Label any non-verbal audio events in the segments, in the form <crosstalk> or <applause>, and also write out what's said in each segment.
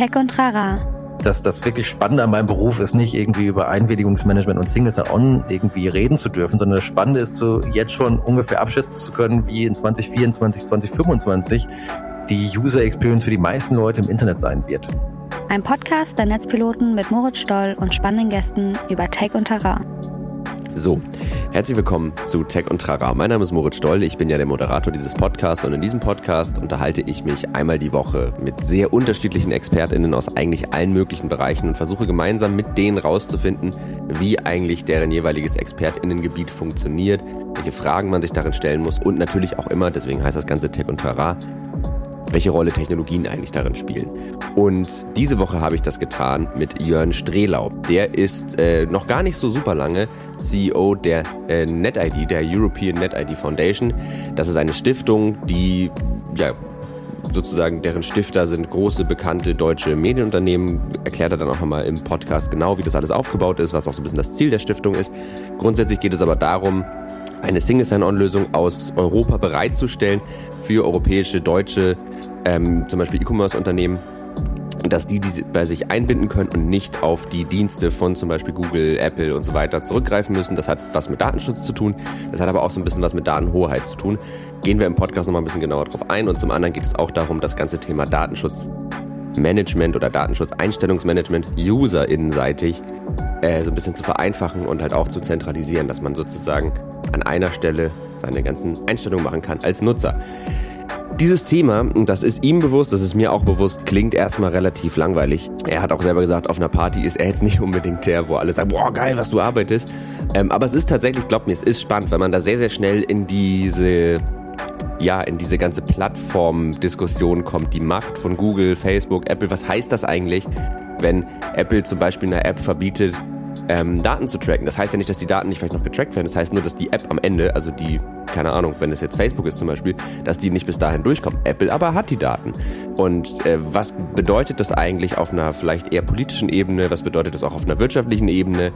Tech und Trara. Das, das wirklich Spannende an meinem Beruf ist nicht irgendwie über Einwilligungsmanagement und Singles On irgendwie reden zu dürfen, sondern das Spannende ist so jetzt schon ungefähr abschätzen zu können, wie in 2024, 2025 die User Experience für die meisten Leute im Internet sein wird. Ein Podcast der Netzpiloten mit Moritz Stoll und spannenden Gästen über Tech und Terrain. So, herzlich willkommen zu Tech und Trara. Mein Name ist Moritz Stoll, ich bin ja der Moderator dieses Podcasts und in diesem Podcast unterhalte ich mich einmal die Woche mit sehr unterschiedlichen ExpertInnen aus eigentlich allen möglichen Bereichen und versuche gemeinsam mit denen rauszufinden, wie eigentlich deren jeweiliges ExpertInnengebiet funktioniert, welche Fragen man sich darin stellen muss und natürlich auch immer, deswegen heißt das Ganze Tech und Trara, welche Rolle Technologien eigentlich darin spielen. Und diese Woche habe ich das getan mit Jörn Strehlau. Der ist äh, noch gar nicht so super lange CEO der äh, NetID, der European NetID Foundation. Das ist eine Stiftung, die ja sozusagen deren Stifter sind große, bekannte deutsche Medienunternehmen. Erklärt er dann auch nochmal im Podcast genau, wie das alles aufgebaut ist, was auch so ein bisschen das Ziel der Stiftung ist. Grundsätzlich geht es aber darum, eine Single Sign-On-Lösung aus Europa bereitzustellen für europäische, deutsche, ähm, zum Beispiel E-Commerce-Unternehmen, dass die diese bei sich einbinden können und nicht auf die Dienste von zum Beispiel Google, Apple und so weiter zurückgreifen müssen. Das hat was mit Datenschutz zu tun. Das hat aber auch so ein bisschen was mit Datenhoheit zu tun. Gehen wir im Podcast nochmal ein bisschen genauer drauf ein. Und zum anderen geht es auch darum, das ganze Thema Datenschutzmanagement oder Datenschutzeinstellungsmanagement userinnenseitig äh, so ein bisschen zu vereinfachen und halt auch zu zentralisieren, dass man sozusagen an einer Stelle seine ganzen Einstellungen machen kann als Nutzer. Dieses Thema, das ist ihm bewusst, das ist mir auch bewusst, klingt erstmal relativ langweilig. Er hat auch selber gesagt, auf einer Party ist er jetzt nicht unbedingt der, wo alle sagen, boah, geil, was du arbeitest. Ähm, aber es ist tatsächlich, glaubt mir, es ist spannend, weil man da sehr, sehr schnell in diese ja, in diese ganze Plattform-Diskussion kommt, die Macht von Google, Facebook, Apple. Was heißt das eigentlich, wenn Apple zum Beispiel eine App verbietet, ähm, Daten zu tracken. Das heißt ja nicht, dass die Daten nicht vielleicht noch getrackt werden. Das heißt nur, dass die App am Ende, also die, keine Ahnung, wenn es jetzt Facebook ist zum Beispiel, dass die nicht bis dahin durchkommt. Apple aber hat die Daten. Und äh, was bedeutet das eigentlich auf einer vielleicht eher politischen Ebene? Was bedeutet das auch auf einer wirtschaftlichen Ebene?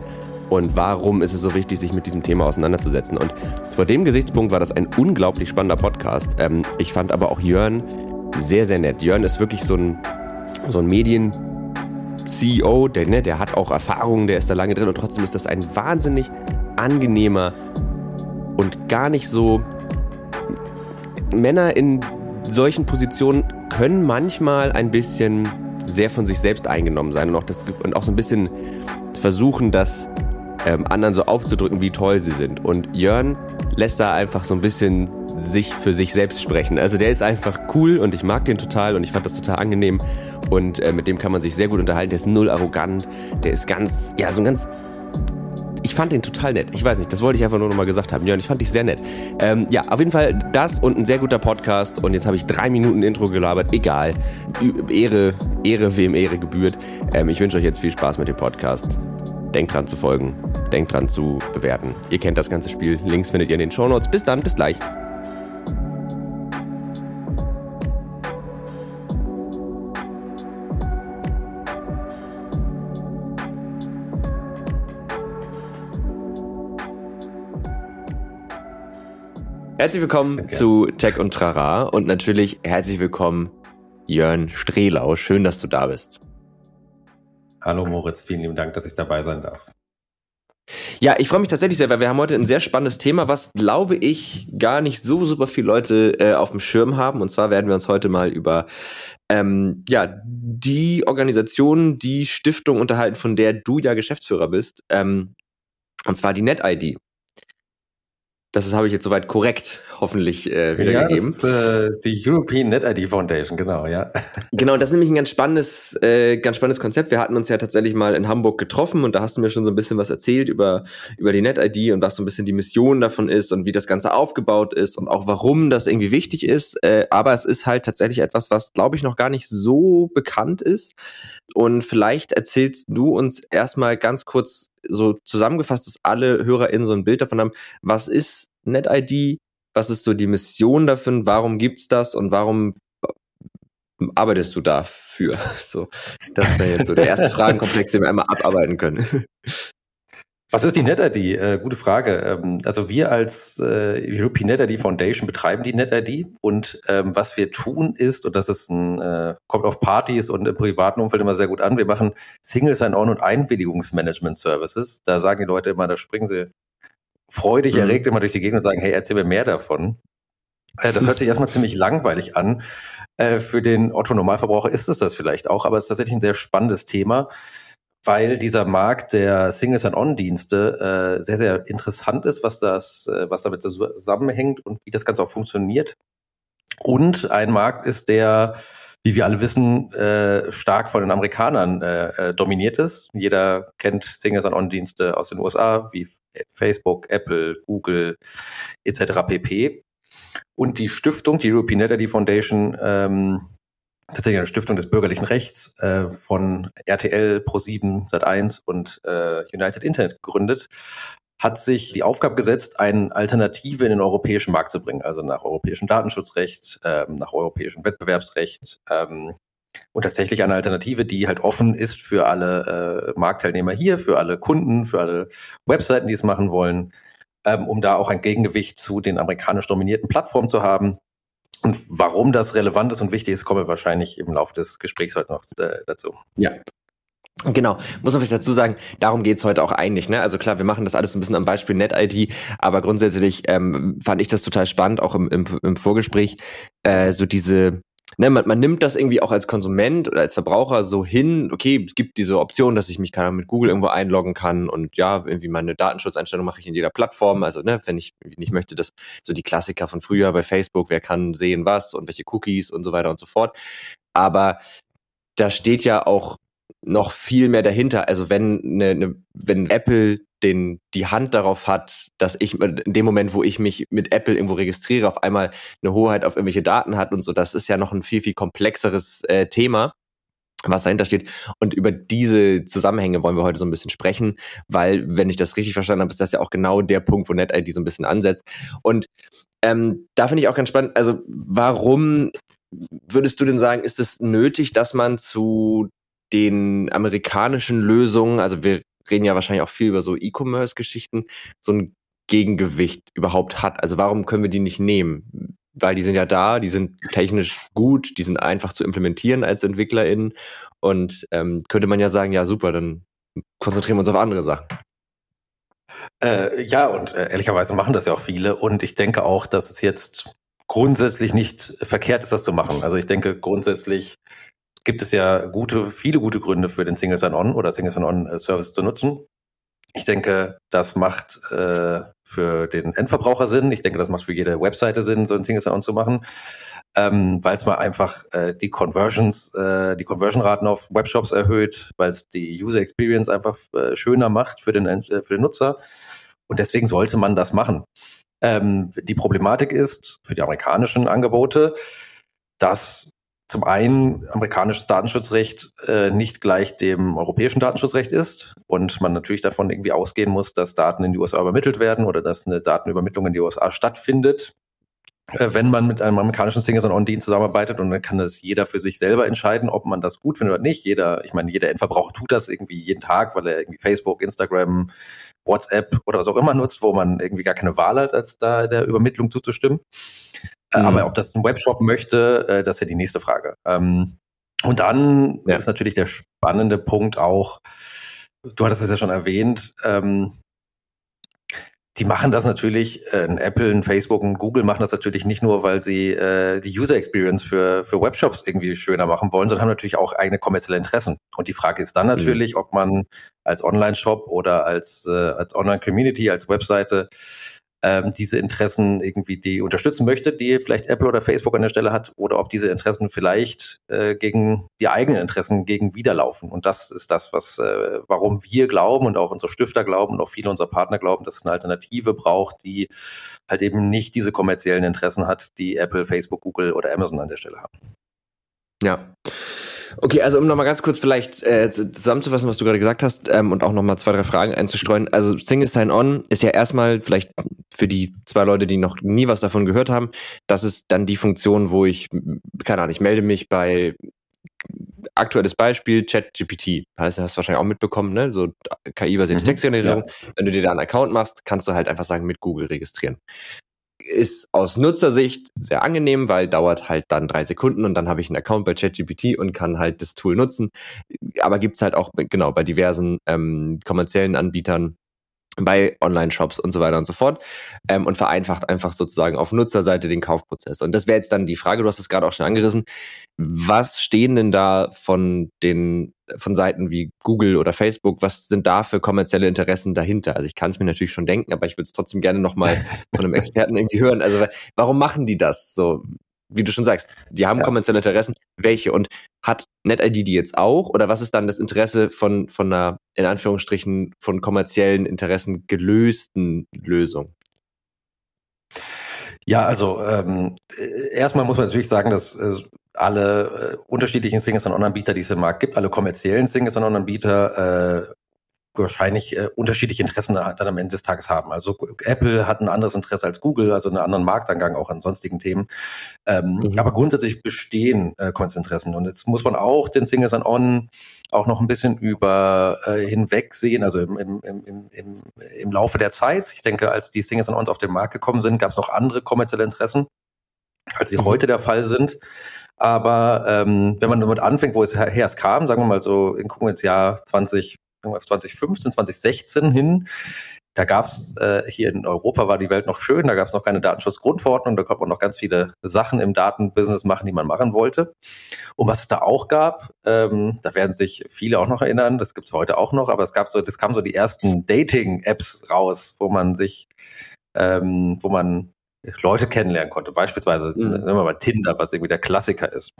Und warum ist es so wichtig, sich mit diesem Thema auseinanderzusetzen? Und vor dem Gesichtspunkt war das ein unglaublich spannender Podcast. Ähm, ich fand aber auch Jörn sehr, sehr nett. Jörn ist wirklich so ein, so ein Medien- CEO, der, ne, der hat auch Erfahrungen, der ist da lange drin und trotzdem ist das ein wahnsinnig angenehmer und gar nicht so. Männer in solchen Positionen können manchmal ein bisschen sehr von sich selbst eingenommen sein und auch, das, und auch so ein bisschen versuchen, das ähm, anderen so aufzudrücken, wie toll sie sind. Und Jörn lässt da einfach so ein bisschen sich für sich selbst sprechen. Also der ist einfach cool und ich mag den total und ich fand das total angenehm und äh, mit dem kann man sich sehr gut unterhalten. Der ist null arrogant, der ist ganz, ja, so ein ganz ich fand den total nett. Ich weiß nicht, das wollte ich einfach nur nochmal gesagt haben. Jörn, ich fand dich sehr nett. Ähm, ja, auf jeden Fall das und ein sehr guter Podcast. Und jetzt habe ich drei Minuten Intro gelabert. Egal. Ehre, Ehre, wem Ehre gebührt. Ähm, ich wünsche euch jetzt viel Spaß mit dem Podcast. Denkt dran zu folgen. Denkt dran zu bewerten. Ihr kennt das ganze Spiel. Links findet ihr in den Show Notes. Bis dann, bis gleich. Herzlich willkommen Danke. zu Tech und Trara und natürlich herzlich willkommen Jörn Strehlau. Schön, dass du da bist. Hallo Moritz, vielen lieben Dank, dass ich dabei sein darf. Ja, ich freue mich tatsächlich sehr, weil wir haben heute ein sehr spannendes Thema, was glaube ich gar nicht so super viele Leute äh, auf dem Schirm haben. Und zwar werden wir uns heute mal über ähm, ja die Organisation, die Stiftung unterhalten, von der du ja Geschäftsführer bist. Ähm, und zwar die NetID. Das habe ich jetzt soweit korrekt hoffentlich äh, wiedergegeben. Ja, das ist äh, die European NetID Foundation, genau, ja. <laughs> Genau, das ist nämlich ein ganz spannendes, äh, ganz spannendes Konzept. Wir hatten uns ja tatsächlich mal in Hamburg getroffen und da hast du mir schon so ein bisschen was erzählt über, über die NetID und was so ein bisschen die Mission davon ist und wie das Ganze aufgebaut ist und auch warum das irgendwie wichtig ist. Äh, aber es ist halt tatsächlich etwas, was, glaube ich, noch gar nicht so bekannt ist. Und vielleicht erzählst du uns erstmal ganz kurz so zusammengefasst, dass alle HörerInnen so ein Bild davon haben, was ist NetID, was ist so die Mission davon, warum gibt's das und warum arbeitest du dafür? <laughs> So, das wäre jetzt so der erste <laughs> Fragenkomplex, den wir einmal abarbeiten können. <laughs> Was ist die NetID? Äh, gute Frage. Ähm, also wir als äh, European NetID Foundation betreiben die NetID und ähm, was wir tun ist, und das ist ein, äh, kommt auf Partys und im privaten Umfeld immer sehr gut an, wir machen Single Sign-On und Einwilligungsmanagement Services. Da sagen die Leute immer, da springen sie freudig mhm. erregt immer durch die Gegend und sagen, hey, erzähl mir mehr davon. Äh, das hört sich erstmal ziemlich langweilig an. Äh, für den Otto-Normalverbraucher ist es das vielleicht auch, aber es ist tatsächlich ein sehr spannendes Thema weil dieser Markt der Single Sign-On-Dienste äh, sehr, sehr interessant ist, was das, äh, was damit zusammenhängt und wie das Ganze auch funktioniert. Und ein Markt ist, der, wie wir alle wissen, äh, stark von den Amerikanern äh, äh dominiert ist. Jeder kennt Single Sign-On-Dienste aus den USA, wie Facebook, Apple, Google etc. pp. Und die Stiftung, die European Identity Foundation, ähm, tatsächlich eine Stiftung des bürgerlichen Rechts äh, von RTL, Pro7, Sat1 und äh, United Internet gegründet, hat sich die Aufgabe gesetzt, eine Alternative in den europäischen Markt zu bringen, also nach europäischem Datenschutzrecht, ähm, nach europäischem Wettbewerbsrecht ähm, und tatsächlich eine Alternative, die halt offen ist für alle äh, Marktteilnehmer hier, für alle Kunden, für alle Webseiten, die es machen wollen, ähm, um da auch ein Gegengewicht zu den amerikanisch dominierten Plattformen zu haben. Und warum das relevant ist und wichtig ist, kommen wir wahrscheinlich im Laufe des Gesprächs heute noch äh, dazu. Ja, Genau, muss man vielleicht dazu sagen, darum geht's heute auch eigentlich. Ne? Also klar, wir machen das alles ein bisschen am Beispiel NetID, aber grundsätzlich ähm, fand ich das total spannend, auch im, im, im Vorgespräch, äh, so diese ne, man, man nimmt das irgendwie auch als Konsument oder als Verbraucher so hin, okay, es gibt diese Option, dass ich mich kann mit Google irgendwo einloggen kann und ja, irgendwie meine Datenschutzeinstellung mache ich in jeder Plattform. Also, ne, wenn ich nicht möchte, dass so die Klassiker von früher bei Facebook, wer kann sehen was und welche Cookies und so weiter und so fort. Aber da steht ja auch noch viel mehr dahinter. Also wenn ne, ne, wenn Apple den die Hand darauf hat, dass ich in dem Moment, wo ich mich mit Apple irgendwo registriere, auf einmal eine Hoheit auf irgendwelche Daten hat und so, das ist ja noch ein viel viel komplexeres äh, Thema was dahinter steht. Und über diese Zusammenhänge wollen wir heute so ein bisschen sprechen, weil, wenn ich das richtig verstanden habe, ist das ja auch genau der Punkt, wo NetID so ein bisschen ansetzt. Und ähm, da finde ich auch ganz spannend, also warum würdest du denn sagen, ist es nötig, dass man zu den amerikanischen Lösungen, also wir reden ja wahrscheinlich auch viel über so E-Commerce-Geschichten, so ein Gegengewicht überhaupt hat. Also warum können wir die nicht nehmen? Weil die sind ja da, die sind technisch gut, die sind einfach zu implementieren als EntwicklerInnen und ähm, könnte man ja sagen, ja super, dann konzentrieren wir uns auf andere Sachen. Äh, ja, und äh, ehrlicherweise machen das ja auch viele und ich denke auch, dass es jetzt grundsätzlich nicht verkehrt ist, das zu machen. Also ich denke grundsätzlich gibt es ja gute, viele gute Gründe für den Single Sign-On oder Single Sign-On-Service zu nutzen. Ich denke, das macht äh, für den Endverbraucher Sinn. Ich denke, das macht für jede Webseite Sinn, so ein Single Sign-On zu machen, ähm, weil es mal einfach äh, die Conversions, äh, die Conversion-Raten auf Webshops erhöht, weil es die User Experience einfach äh, schöner macht für den, äh, für den Nutzer. Und deswegen sollte man das machen. Ähm, die Problematik ist für die amerikanischen Angebote, dass zum einen amerikanisches Datenschutzrecht äh, nicht gleich dem europäischen Datenschutzrecht ist und man natürlich davon irgendwie ausgehen muss, dass Daten in die USA übermittelt werden oder dass eine Datenübermittlung in die USA stattfindet. Äh, wenn man mit einem amerikanischen Single On-Dienst zusammenarbeitet und dann kann das jeder für sich selber entscheiden, ob man das gut findet oder nicht. Jeder, ich meine, jeder Endverbraucher tut das irgendwie jeden Tag, weil er irgendwie Facebook, Instagram, WhatsApp oder was auch immer nutzt, wo man irgendwie gar keine Wahl hat, als da der Übermittlung zuzustimmen. Äh, mhm. Aber ob das ein Webshop möchte, äh, das ist ja die nächste Frage. Ähm, und dann ja. ist natürlich der spannende Punkt auch, du hattest es ja schon erwähnt, ähm, die machen das natürlich, äh, Apple, ein Facebook, ein Google machen das natürlich nicht nur, weil sie äh, die User Experience für, für Webshops irgendwie schöner machen wollen, sondern haben natürlich auch eigene kommerzielle Interessen. Und die Frage ist dann mhm. natürlich, mhm. ob man als Online-Shop oder als, äh, als Online-Community, als Webseite ähm, diese Interessen irgendwie die unterstützen möchte, die vielleicht Apple oder Facebook an der Stelle hat, oder ob diese Interessen vielleicht äh, gegen die eigenen Interessen gegen widerlaufen. Und das ist das, was, äh, warum wir glauben und auch unsere Stifter glauben und auch viele unserer Partner glauben, dass es eine Alternative braucht, die halt eben nicht diese kommerziellen Interessen hat, die Apple, Facebook, Google oder Amazon an der Stelle haben. Ja. Okay, also um nochmal ganz kurz vielleicht äh, zusammenzufassen, was du gerade gesagt hast ähm, und auch nochmal zwei, drei Fragen einzustreuen. Also Single Sign-On ist ja erstmal vielleicht für die zwei Leute, die noch nie was davon gehört haben, das ist dann die Funktion, wo ich, keine Ahnung, ich melde mich bei aktuelles Beispiel, ChatGPT. Heißt, hast du wahrscheinlich auch mitbekommen, ne? So KI-basierte mhm, Textgenerierung. Ja. Wenn du dir da einen Account machst, kannst du halt einfach sagen, mit Google registrieren. Ist aus Nutzersicht sehr angenehm, weil dauert halt dann drei Sekunden und dann habe ich einen Account bei ChatGPT und kann halt das Tool nutzen. Aber gibt's halt auch, genau, bei diversen ähm, kommerziellen Anbietern bei Online-Shops und so weiter und so fort ähm, und vereinfacht einfach sozusagen auf Nutzerseite den Kaufprozess. Und das wäre jetzt dann die Frage, du hast es gerade auch schon angerissen, was stehen denn da von den von Seiten wie Google oder Facebook, was sind da für kommerzielle Interessen dahinter? Also ich kann es mir natürlich schon denken, aber ich würde es trotzdem gerne nochmal <laughs> von einem Experten irgendwie hören. Also warum machen die das so? Wie du schon sagst, die haben ja. kommerzielle Interessen. Welche? Und hat NetID die jetzt auch? Oder was ist dann das Interesse von, von einer, in Anführungsstrichen, von kommerziellen Interessen gelösten Lösung? Ja, also ähm, erstmal muss man natürlich sagen, dass äh, alle äh, unterschiedlichen Singles und On-Anbieter, die es im Markt gibt, alle kommerziellen Singles und On-Anbieter äh, wahrscheinlich äh, unterschiedliche Interessen dann am Ende des Tages haben. Also Apple hat ein anderes Interesse als Google, also einen anderen Marktangang auch an sonstigen Themen. Ähm, mhm. Aber grundsätzlich bestehen äh, Interessen. Und jetzt muss man auch den Singles and On auch noch ein bisschen über äh, hinweg sehen, also im, im, im, im, im Laufe der Zeit. Ich denke, als die Singles and Ons auf den Markt gekommen sind, gab es noch andere kommerzielle Interessen, als sie mhm. heute der Fall sind. Aber ähm, wenn man damit anfängt, wo es her, her es kam, sagen wir mal so, in gucken wir ins Jahr 20 2015, 2016 hin. Da gab es äh, hier in Europa war die Welt noch schön, da gab es noch keine Datenschutzgrundverordnung, da konnte man noch ganz viele Sachen im Datenbusiness machen, die man machen wollte. Und was es da auch gab, ähm, da werden sich viele auch noch erinnern, das gibt's heute auch noch, aber es gab so, das kamen so die ersten Dating-Apps raus, wo man sich, ähm, wo man Leute kennenlernen konnte, beispielsweise mhm. nehmen wir mal Tinder, was irgendwie der Klassiker ist.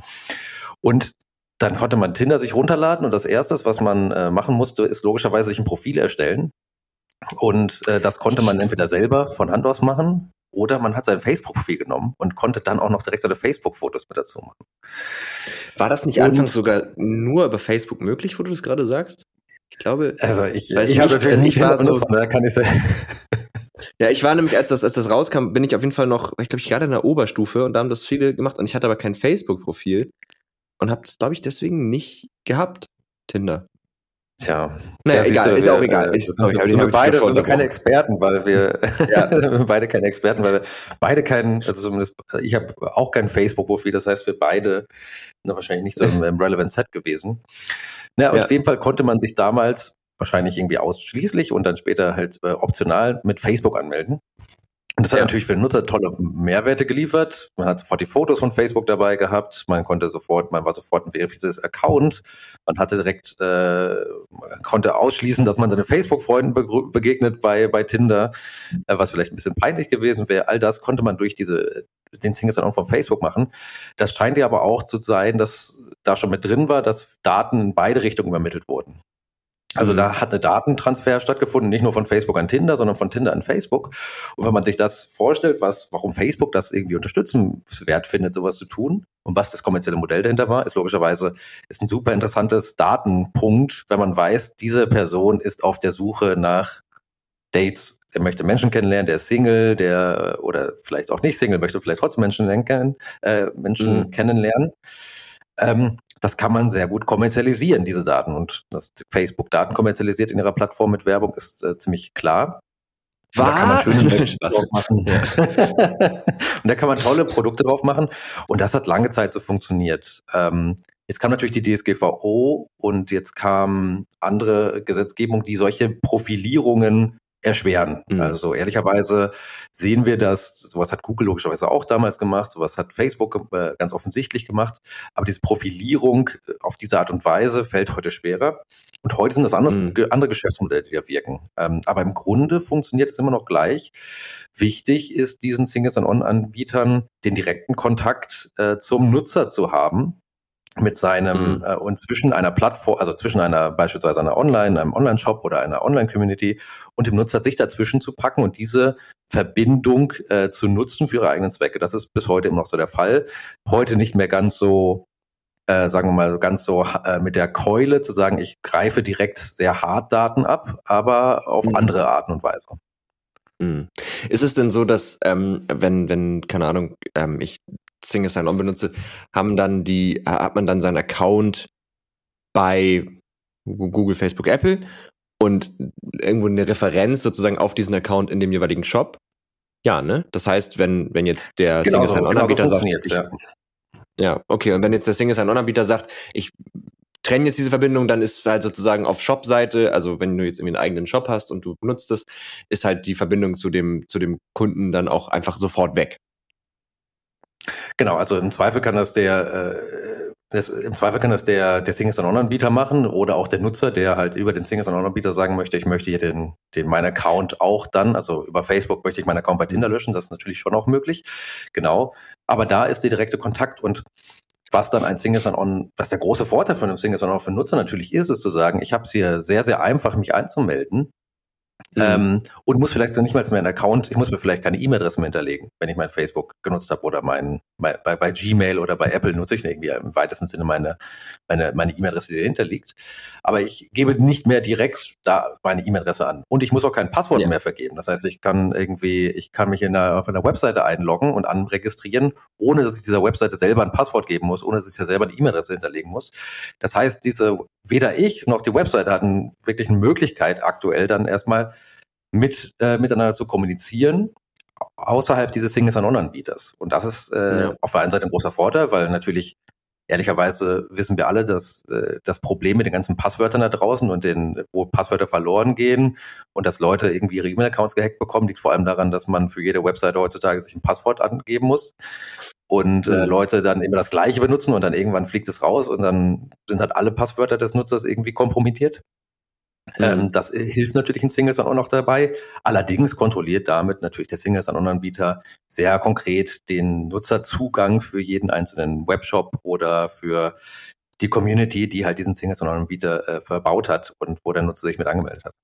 Und dann konnte man Tinder sich runterladen und das erste, was man äh, machen musste, ist logischerweise sich ein Profil erstellen. Und äh, das konnte man entweder selber von Hand aus machen oder man hat sein Facebook-Profil genommen und konnte dann auch noch direkt seine Facebook-Fotos mit dazu machen. War das nicht und, anfangs sogar nur über Facebook möglich, wo du das gerade sagst? Ich glaube. Also ich, ich, ich habe natürlich nicht war so, da kann ich sagen. <laughs> Ja, ich war nämlich, als das, als das rauskam, bin ich auf jeden Fall noch, ich glaube, ich gerade in der Oberstufe und da haben das viele gemacht und ich hatte aber kein Facebook-Profil und habe das, glaube ich, deswegen nicht gehabt, Tinder. Tja, naja, egal, du, ist auch egal. Äh, ich, sorry, wir, wir beide sind wir keine Experten, weil wir ja. <laughs> beide keine Experten, weil wir beide keinen, also zumindest ich habe auch kein Facebook-Profil, das heißt wir beide sind wahrscheinlich nicht so im, im Relevant Set gewesen. Na, ja. auf jeden Fall konnte man sich damals wahrscheinlich irgendwie ausschließlich und dann später halt äh, optional mit Facebook anmelden. Und das hat ja. natürlich für den Nutzer tolle Mehrwerte geliefert. Man hat sofort die Fotos von Facebook dabei gehabt. Man konnte sofort, man war sofort ein verifiziertes Account. Man hatte direkt, äh, konnte ausschließen, dass man seine Facebook-Freunden be begegnet bei, bei Tinder, äh, was vielleicht ein bisschen peinlich gewesen wäre. All das konnte man durch diese, den Singles dann auch von Facebook machen. Das scheint ja aber auch zu sein, dass da schon mit drin war, dass Daten in beide Richtungen übermittelt wurden. Also mhm. da hat eine Datentransfer stattgefunden, nicht nur von Facebook an Tinder, sondern von Tinder an Facebook. Und wenn man sich das vorstellt, was, warum Facebook das irgendwie unterstützenswert findet, sowas zu tun und was das kommerzielle Modell dahinter war, ist logischerweise ist ein super interessantes Datenpunkt, wenn man weiß, diese Person ist auf der Suche nach Dates. Der möchte Menschen kennenlernen, der ist Single, der oder vielleicht auch nicht Single, möchte vielleicht trotzdem Menschen, äh, Menschen mhm. kennenlernen. Ähm, das kann man sehr gut kommerzialisieren, diese Daten. Und dass Facebook Daten kommerzialisiert in ihrer Plattform mit Werbung ist äh, ziemlich klar. Was? Da kann man schöne Menschen drauf <laughs> machen. <laughs> und da kann man tolle Produkte drauf machen. Und das hat lange Zeit so funktioniert. Ähm, jetzt kam natürlich die DSGVO und jetzt kam andere Gesetzgebung, die solche Profilierungen erschweren. Mhm. Also ehrlicherweise sehen wir das, sowas hat Google logischerweise auch damals gemacht, sowas hat Facebook äh, ganz offensichtlich gemacht, aber diese Profilierung äh, auf diese Art und Weise fällt heute schwerer. Und heute sind das anders, mhm. andere Geschäftsmodelle, die da wirken. Ähm, aber im Grunde funktioniert es immer noch gleich. Wichtig ist diesen Singles On-Anbietern den direkten Kontakt äh, zum Nutzer zu haben mit seinem mhm. äh, und zwischen einer Plattform, also zwischen einer beispielsweise einer Online, einem Online-Shop oder einer Online-Community und dem Nutzer sich dazwischen zu packen und diese Verbindung äh, zu nutzen für ihre eigenen Zwecke. Das ist bis heute immer noch so der Fall. Heute nicht mehr ganz so, äh, sagen wir mal, so ganz so äh, mit der Keule zu sagen, ich greife direkt sehr hart Daten ab, aber auf mhm. andere Arten und Weise. Mhm. Ist es denn so, dass ähm, wenn, wenn, keine Ahnung, ähm, ich Single Sign-On benutze, haben dann die, hat man dann seinen Account bei Google, Facebook, Apple und irgendwo eine Referenz sozusagen auf diesen Account in dem jeweiligen Shop. Ja, ne? Das heißt, wenn, wenn jetzt der genau Single-Sign-On-Anbieter genau sagt, ich, ja. ja, okay, und wenn jetzt der Single-Sign-On-Anbieter sagt, ich trenne jetzt diese Verbindung, dann ist halt sozusagen auf Shop-Seite, also wenn du jetzt irgendwie einen eigenen Shop hast und du benutzt es, ist halt die Verbindung zu dem, zu dem Kunden dann auch einfach sofort weg. Genau, also im Zweifel kann das der, äh, das, im Zweifel kann das der, der Single-Sign-On-Anbieter machen oder auch der Nutzer, der halt über den Single-Sign-On-Anbieter sagen möchte, ich möchte hier den, den, mein Account auch dann, also über Facebook möchte ich meinen Account bei Tinder löschen, das ist natürlich schon auch möglich. Genau. Aber da ist der direkte Kontakt und was dann ein Single Sign-On, was der große Vorteil von einem Single Sign-On für Nutzer natürlich ist, ist zu sagen, ich habe es hier sehr, sehr einfach, mich einzumelden. Mhm. Ähm, und muss vielleicht noch nicht mal mehr einen Account, ich muss mir vielleicht keine E-Mail-Adresse mehr hinterlegen, wenn ich mein Facebook genutzt habe oder mein, mein bei, bei Gmail oder bei Apple nutze ich irgendwie im weitesten Sinne meine meine meine E-Mail-Adresse, die dahinter liegt. Aber ich gebe nicht mehr direkt da meine E-Mail-Adresse an und ich muss auch kein Passwort ja. mehr vergeben. Das heißt, ich kann irgendwie, ich kann mich in einer, auf einer Webseite einloggen und anregistrieren, ohne dass ich dieser Webseite selber ein Passwort geben muss, ohne dass ich ja selber eine E-Mail-Adresse hinterlegen muss. Das heißt, diese weder ich noch die Webseite hatten wirklich eine Möglichkeit aktuell dann erstmal mit äh, miteinander zu kommunizieren außerhalb dieses Single Sign-On-Anbieters. Und das ist äh, ja. auf der einen Seite ein großer Vorteil, weil natürlich ehrlicherweise wissen wir alle, dass äh, das Problem mit den ganzen Passwörtern da draußen und den, wo Passwörter verloren gehen und dass Leute irgendwie ihre E-Mail-Accounts gehackt bekommen, liegt vor allem daran, dass man für jede Webseite heutzutage sich ein Passwort angeben muss und äh, Leute dann immer das Gleiche benutzen und dann irgendwann fliegt es raus und dann sind halt alle Passwörter des Nutzers irgendwie kompromittiert. Ähm, das äh, hilft natürlich in Singles auch noch dabei. Allerdings kontrolliert damit natürlich der Singles an Anbieter sehr konkret den Nutzerzugang für jeden einzelnen Webshop oder für die Community, die halt diesen Singles Anbieter äh, verbaut hat und wo der Nutzer sich mit angemeldet hat.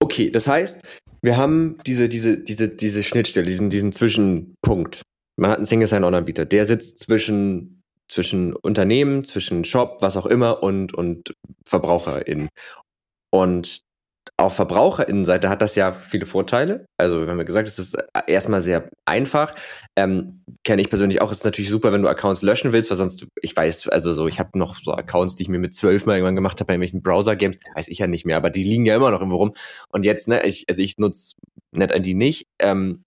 Okay, das heißt, wir haben diese, diese, diese, diese Schnittstelle, diesen, diesen Zwischenpunkt. Man hat einen Single Sign-On-Anbieter, der sitzt zwischen zwischen Unternehmen, zwischen Shop, was auch immer und, und VerbraucherInnen. Und auf Verbraucherinnenseite hat das ja viele Vorteile. Also wir haben ja gesagt, es ist erstmal sehr einfach. Ähm, Kenne ich persönlich auch. Es ist natürlich super, wenn du Accounts löschen willst, weil sonst, ich weiß, also so, ich habe noch so Accounts, die ich mir mit zwölf Mal irgendwann gemacht habe bei irgendwelchen Browser-Games, weiß ich ja nicht mehr, aber die liegen ja immer noch irgendwo rum. Und jetzt, ne, ich, also ich nutze NetID nicht. Ähm,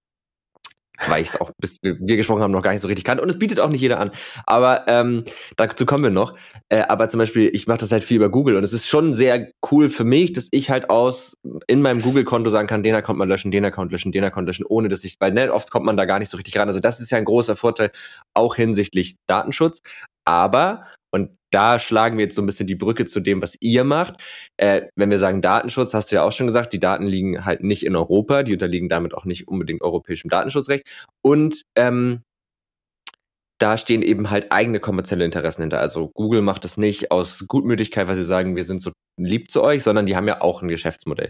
weil ich es auch, bis wir gesprochen haben, noch gar nicht so richtig kann. Und es bietet auch nicht jeder an. Aber ähm, dazu kommen wir noch. Äh, aber zum Beispiel, ich mache das halt viel über Google und es ist schon sehr cool für mich, dass ich halt aus in meinem Google-Konto sagen kann, den Account mal löschen, den Account löschen, den Account löschen, ohne dass ich, weil ne, oft kommt man da gar nicht so richtig ran. Also das ist ja ein großer Vorteil, auch hinsichtlich Datenschutz. Aber, und da schlagen wir jetzt so ein bisschen die Brücke zu dem, was ihr macht. Äh, wenn wir sagen Datenschutz, hast du ja auch schon gesagt, die Daten liegen halt nicht in Europa, die unterliegen damit auch nicht unbedingt europäischem Datenschutzrecht. Und ähm, da stehen eben halt eigene kommerzielle Interessen hinter. Also Google macht das nicht aus Gutmütigkeit, weil sie sagen, wir sind so lieb zu euch, sondern die haben ja auch ein Geschäftsmodell.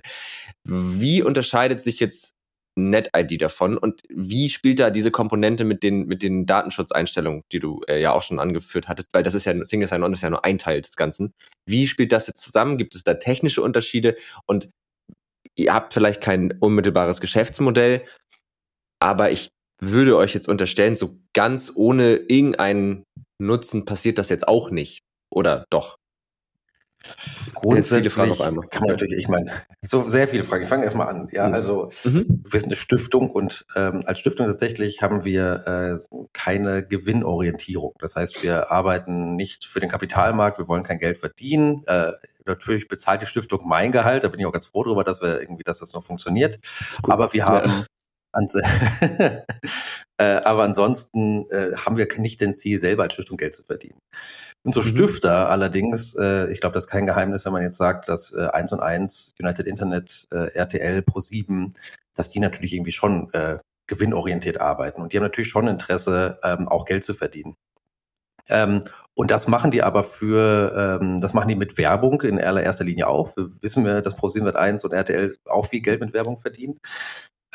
Wie unterscheidet sich jetzt NetID davon und wie spielt da diese Komponente mit den mit den Datenschutzeinstellungen, die du äh, ja auch schon angeführt hattest, weil das ist ja Single Sign-On ist ja nur ein Teil des Ganzen. Wie spielt das jetzt zusammen? Gibt es da technische Unterschiede und ihr habt vielleicht kein unmittelbares Geschäftsmodell, aber ich würde euch jetzt unterstellen, so ganz ohne irgendeinen Nutzen passiert das jetzt auch nicht, oder doch? Grundsätzlich viele Fragen auf einmal. kann man natürlich, ich meine, so sehr viele Fragen. Ich fange erstmal an. Ja, mhm. also mhm. wir sind eine Stiftung und ähm, als Stiftung tatsächlich haben wir äh, keine Gewinnorientierung. Das heißt, wir arbeiten nicht für den Kapitalmarkt, wir wollen kein Geld verdienen. Äh, natürlich bezahlt die Stiftung mein Gehalt, da bin ich auch ganz froh darüber, dass wir irgendwie, dass das noch funktioniert. Aber wir haben ja. <laughs> äh, aber ansonsten äh, haben wir nicht den Ziel, selber als Stiftung Geld zu verdienen. Und so mhm. Stifter allerdings, äh, ich glaube, das ist kein Geheimnis, wenn man jetzt sagt, dass äh, 1 und 1, United Internet, äh, RTL, Pro7, dass die natürlich irgendwie schon äh, gewinnorientiert arbeiten. Und die haben natürlich schon Interesse, ähm, auch Geld zu verdienen. Ähm, und das machen die aber für, ähm, das machen die mit Werbung in allererster Linie auch. Wir wissen wir, dass Pro7 1 und RTL auch viel Geld mit Werbung verdienen.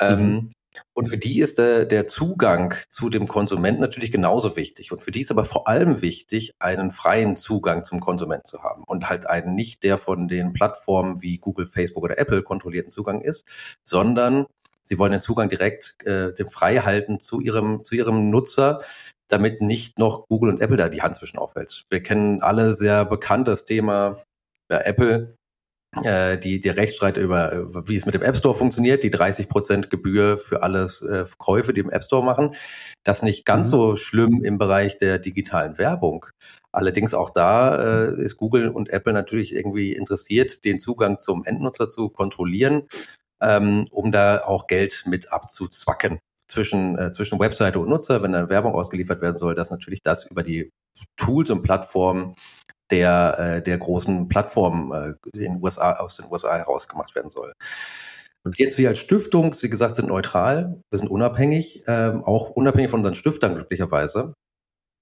Ähm, mhm. Und für die ist der, der Zugang zu dem Konsumenten natürlich genauso wichtig. Und für die ist aber vor allem wichtig, einen freien Zugang zum Konsument zu haben und halt einen nicht, der von den Plattformen wie Google, Facebook oder Apple kontrollierten Zugang ist, sondern sie wollen den Zugang direkt äh, dem frei halten zu ihrem, zu ihrem Nutzer, damit nicht noch Google und Apple da die Hand zwischen aufhält. Wir kennen alle sehr bekannt das Thema bei Apple, die, die Rechtsstreit über, wie es mit dem App Store funktioniert, die 30 Prozent Gebühr für alle äh, Käufe, die im App Store machen. Das nicht ganz mhm. so schlimm im Bereich der digitalen Werbung. Allerdings auch da äh, ist Google und Apple natürlich irgendwie interessiert, den Zugang zum Endnutzer zu kontrollieren, ähm, um da auch Geld mit abzuzwacken zwischen, äh, zwischen Webseite und Nutzer, wenn da Werbung ausgeliefert werden soll, dass natürlich das über die Tools und Plattformen der, äh, der großen Plattformen äh, in USA, aus den USA herausgemacht werden soll. Und jetzt wir als Stiftung, wie gesagt, sind neutral, wir sind unabhängig, ähm, auch unabhängig von unseren Stiftern glücklicherweise.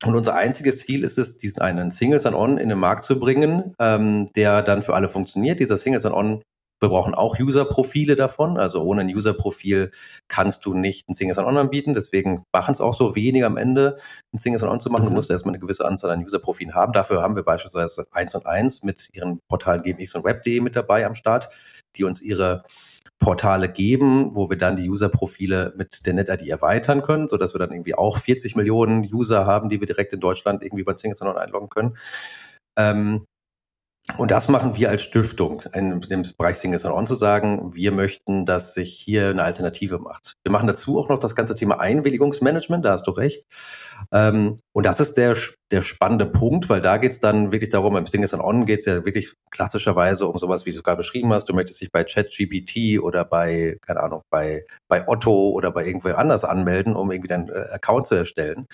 Und unser einziges Ziel ist es, diesen einen Single Sign-On in den Markt zu bringen, ähm, der dann für alle funktioniert. Dieser Single Sign-On wir brauchen auch User-Profile davon. Also ohne ein User-Profil kannst du nicht ein Single Sign-On anbieten. Deswegen machen es auch so wenig am Ende, ein Single Sign-On zu machen. Mhm. Du musst erstmal eine gewisse Anzahl an User-Profilen haben. Dafür haben wir beispielsweise 1 und 1 mit ihren Portalen GMX und Web.de mit dabei am Start, die uns ihre Portale geben, wo wir dann die User-Profile mit der NetID erweitern können, so dass wir dann irgendwie auch 40 Millionen User haben, die wir direkt in Deutschland irgendwie bei Single Sign-On einloggen können. Ähm, und das machen wir als Stiftung in dem Bereich Single Sign-On zu sagen, wir möchten, dass sich hier eine Alternative macht. Wir machen dazu auch noch das ganze Thema Einwilligungsmanagement, da hast du recht. Ähm, und das ist der, der spannende Punkt, weil da geht es dann wirklich darum, im Single Sign-On geht es ja wirklich klassischerweise um sowas, wie du es gerade beschrieben hast. Du möchtest dich bei ChatGPT oder bei, keine Ahnung, bei, bei Otto oder bei irgendwo anders anmelden, um irgendwie deinen äh, Account zu erstellen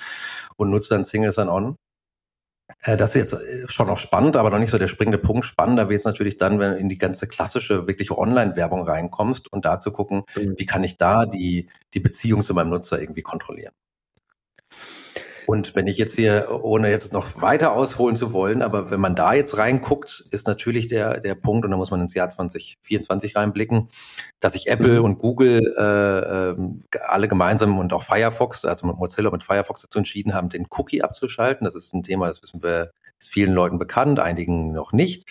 und nutzt dann Single Sign-On. Äh, das ist jetzt äh, schon noch spannend, aber noch nicht so der springende Punkt. Spannender wird es natürlich dann, wenn du in die ganze klassische, wirkliche Online-Werbung reinkommst und da zu gucken, mhm. wie kann ich da die, die Beziehung zu meinem Nutzer irgendwie kontrollieren. Und wenn ich jetzt hier, ohne jetzt noch weiter ausholen zu wollen, aber wenn man da jetzt reinguckt, ist natürlich der, der Punkt, und da muss man ins Jahr 2024 reinblicken, dass sich Apple mhm. und Google äh, äh, alle gemeinsam und auch Firefox, also mit Mozilla mit Firefox dazu entschieden haben, den Cookie abzuschalten. Das ist ein Thema, das wissen wir, ist vielen Leuten bekannt, einigen noch nicht.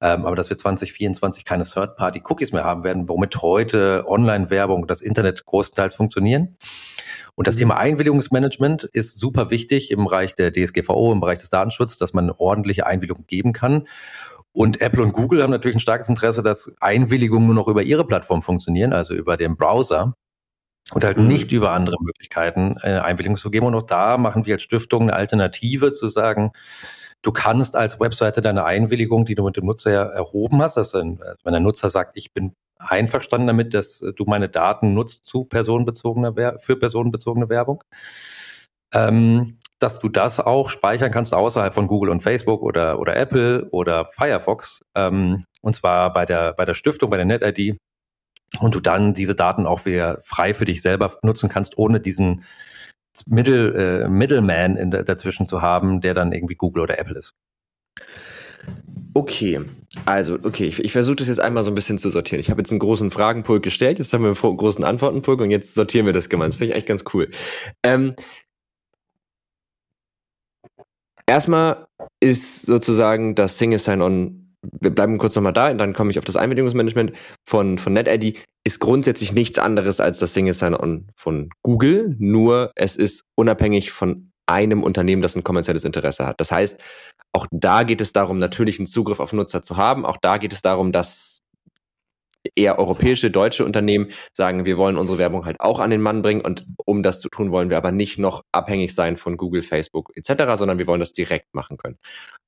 Ähm, aber dass wir 2024 keine Third-Party-Cookies mehr haben werden, womit heute Online-Werbung, das Internet großteils funktionieren. Und das Thema Einwilligungsmanagement ist super wichtig im Bereich der DSGVO, im Bereich des Datenschutzes, dass man ordentliche Einwilligung geben kann. Und Apple und Google haben natürlich ein starkes Interesse, dass Einwilligungen nur noch über ihre Plattform funktionieren, also über den Browser und halt mhm. nicht über andere Möglichkeiten äh, Einwilligung zu geben. Und auch da machen wir als Stiftung eine Alternative zu sagen, du kannst als Webseite deine Einwilligung, die du mit dem Nutzer erhoben hast, dass wenn der Nutzer sagt, ich bin einverstanden damit, dass du meine Daten nutzt zu personenbezogener für personenbezogene Werbung. Ähm, dass du das auch speichern kannst außerhalb von Google und Facebook oder, oder Apple oder Firefox. Ähm, und zwar bei der, bei der Stiftung, bei der NetID. Und du dann diese Daten auch wieder frei für dich selber nutzen kannst, ohne diesen Middle, äh, Middleman in dazwischen zu haben, der dann irgendwie Google oder Apple ist. Okay, also, okay, ich, ich versuche das jetzt einmal so ein bisschen zu sortieren. Ich habe jetzt einen großen Fragenpulk gestellt, jetzt haben wir einen großen Antwortenpulk und jetzt sortieren wir das gemeinsam. Das finde ich eigentlich ganz cool. Ähm, erstmal ist sozusagen das Single Sign-On, wir bleiben kurz nochmal da, und dann komme ich auf das Einwilligungsmanagement von, von NetID, ist grundsätzlich nichts anderes als das Single Sign-On von Google, nur es ist unabhängig von einem Unternehmen, das ein kommerzielles Interesse hat. Das heißt, auch da geht es darum, natürlich einen Zugriff auf Nutzer zu haben. Auch da geht es darum, dass eher europäische, deutsche Unternehmen sagen, wir wollen unsere Werbung halt auch an den Mann bringen und um das zu tun, wollen wir aber nicht noch abhängig sein von Google, Facebook etc., sondern wir wollen das direkt machen können.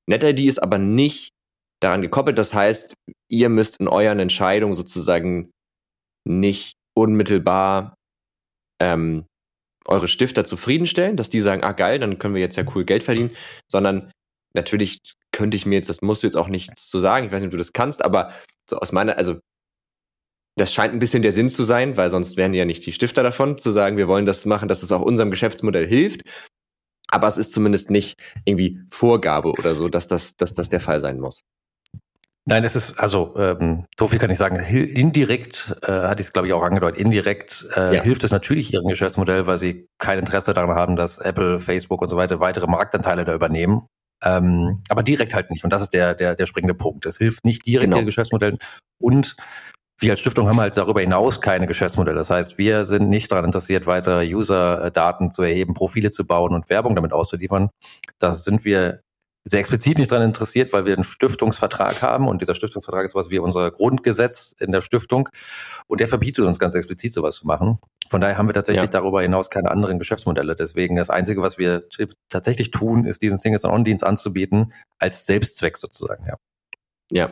NetID ist aber nicht daran gekoppelt. Das heißt, ihr müsst in euren Entscheidungen sozusagen nicht unmittelbar ähm, eure Stifter zufriedenstellen, dass die sagen, ah geil, dann können wir jetzt ja cool Geld verdienen, sondern natürlich könnte ich mir jetzt, das musst du jetzt auch nicht zu sagen, ich weiß nicht, ob du das kannst, aber so aus meiner, also das scheint ein bisschen der Sinn zu sein, weil sonst wären ja nicht die Stifter davon, zu sagen, wir wollen das machen, dass es auch unserem Geschäftsmodell hilft. Aber es ist zumindest nicht irgendwie Vorgabe oder so, dass das, dass das der Fall sein muss. Nein, es ist, also ähm, so viel kann ich sagen, indirekt, äh, hatte ich es glaube ich auch angedeutet, indirekt äh, ja. hilft es natürlich ihrem Geschäftsmodell, weil sie kein Interesse daran haben, dass Apple, Facebook und so weiter weitere Marktanteile da übernehmen. Ähm, aber direkt halt nicht. Und das ist der, der, der springende Punkt. Es hilft nicht direkt genau. ihren Geschäftsmodellen. Und wir als Stiftung haben halt darüber hinaus keine Geschäftsmodelle. Das heißt, wir sind nicht daran interessiert, weitere User-Daten zu erheben, Profile zu bauen und Werbung damit auszuliefern. Da sind wir sehr explizit nicht daran interessiert, weil wir einen Stiftungsvertrag haben und dieser Stiftungsvertrag ist was wie unser Grundgesetz in der Stiftung und der verbietet uns ganz explizit sowas zu machen. Von daher haben wir tatsächlich ja. darüber hinaus keine anderen Geschäftsmodelle. Deswegen das Einzige, was wir tatsächlich tun, ist diesen Single On-Dienst anzubieten als Selbstzweck sozusagen. Ja. Ja,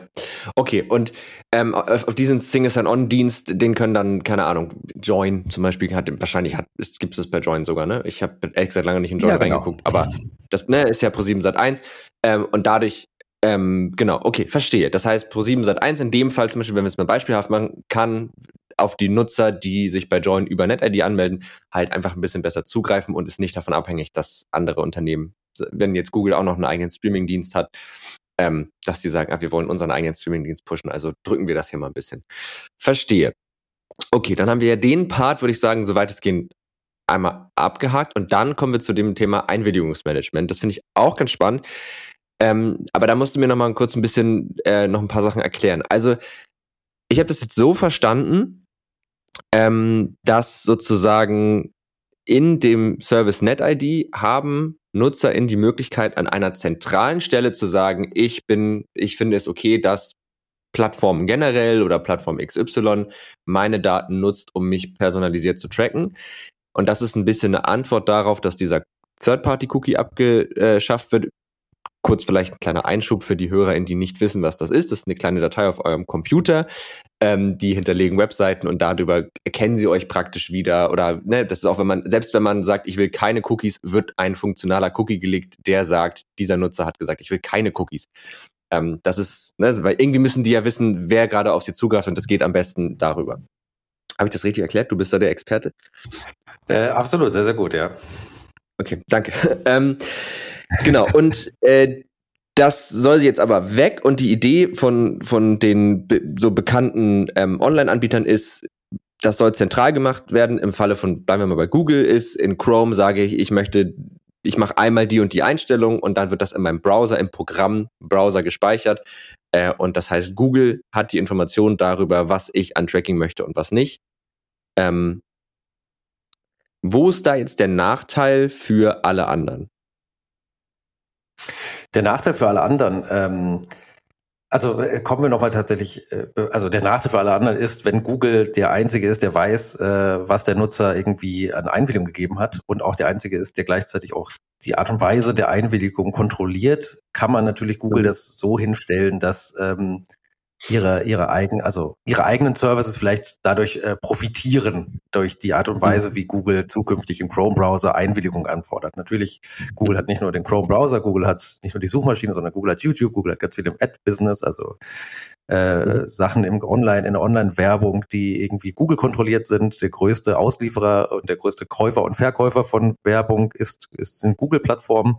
okay. Und ähm, auf diesen Single Sign-On-Dienst, den können dann, keine Ahnung, Join zum Beispiel hat, wahrscheinlich hat, gibt es das bei Join sogar, ne? Ich habe ehrlich gesagt lange nicht in Join ja, genau. reingeguckt, aber das ne, ist ja Pro7 Sat 1 ähm, und dadurch ähm, genau, okay, verstehe. Das heißt, Pro7 Sat 1 in dem Fall zum Beispiel, wenn wir es mal beispielhaft machen, kann auf die Nutzer, die sich bei Join über NetID anmelden, halt einfach ein bisschen besser zugreifen und ist nicht davon abhängig, dass andere Unternehmen, wenn jetzt Google auch noch einen eigenen Streaming-Dienst hat, ähm, dass die sagen, ah, wir wollen unseren eigenen Streamingdienst pushen, also drücken wir das hier mal ein bisschen. Verstehe. Okay, dann haben wir ja den Part, würde ich sagen, soweit es geht, einmal abgehakt und dann kommen wir zu dem Thema Einwilligungsmanagement. Das finde ich auch ganz spannend. Ähm, aber da musst du mir noch mal kurz ein bisschen äh, noch ein paar Sachen erklären. Also ich habe das jetzt so verstanden, ähm, dass sozusagen in dem Service NetID haben NutzerInnen die Möglichkeit, an einer zentralen Stelle zu sagen, ich bin, ich finde es okay, dass Plattformen generell oder Plattform XY meine Daten nutzt, um mich personalisiert zu tracken. Und das ist ein bisschen eine Antwort darauf, dass dieser Third-Party-Cookie abgeschafft wird, Kurz vielleicht ein kleiner Einschub für die HörerInnen, die nicht wissen, was das ist. Das ist eine kleine Datei auf eurem Computer. Ähm, die hinterlegen Webseiten und darüber erkennen sie euch praktisch wieder. Oder ne, das ist auch, wenn man, selbst wenn man sagt, ich will keine Cookies, wird ein funktionaler Cookie gelegt, der sagt, dieser Nutzer hat gesagt, ich will keine Cookies. Ähm, das ist, ne, weil irgendwie müssen die ja wissen, wer gerade auf sie zugreift und das geht am besten darüber. Habe ich das richtig erklärt? Du bist da der Experte? Äh, absolut, sehr, sehr gut, ja. Okay, danke. <laughs> ähm, Genau, und äh, das soll jetzt aber weg und die Idee von, von den be so bekannten ähm, Online-Anbietern ist, das soll zentral gemacht werden. Im Falle von, bleiben wir mal bei Google, ist in Chrome sage ich, ich möchte, ich mache einmal die und die Einstellung und dann wird das in meinem Browser, im Programm Browser gespeichert. Äh, und das heißt, Google hat die Information darüber, was ich an Tracking möchte und was nicht. Ähm, wo ist da jetzt der Nachteil für alle anderen? Der Nachteil für alle anderen, ähm, also äh, kommen wir nochmal tatsächlich, äh, also der Nachteil für alle anderen ist, wenn Google der Einzige ist, der weiß, äh, was der Nutzer irgendwie an Einwilligung gegeben hat und auch der Einzige ist, der gleichzeitig auch die Art und Weise der Einwilligung kontrolliert, kann man natürlich Google das so hinstellen, dass ähm, ihre ihre eigen also ihre eigenen Services vielleicht dadurch äh, profitieren durch die Art und mhm. Weise, wie Google zukünftig im Chrome Browser Einwilligung anfordert. Natürlich Google hat nicht nur den Chrome Browser, Google hat nicht nur die Suchmaschine, sondern Google hat YouTube, Google hat ganz viel im Ad Business, also äh, mhm. Sachen im Online in der Online Werbung, die irgendwie Google kontrolliert sind. Der größte Auslieferer und der größte Käufer und Verkäufer von Werbung ist, ist sind Google Plattformen.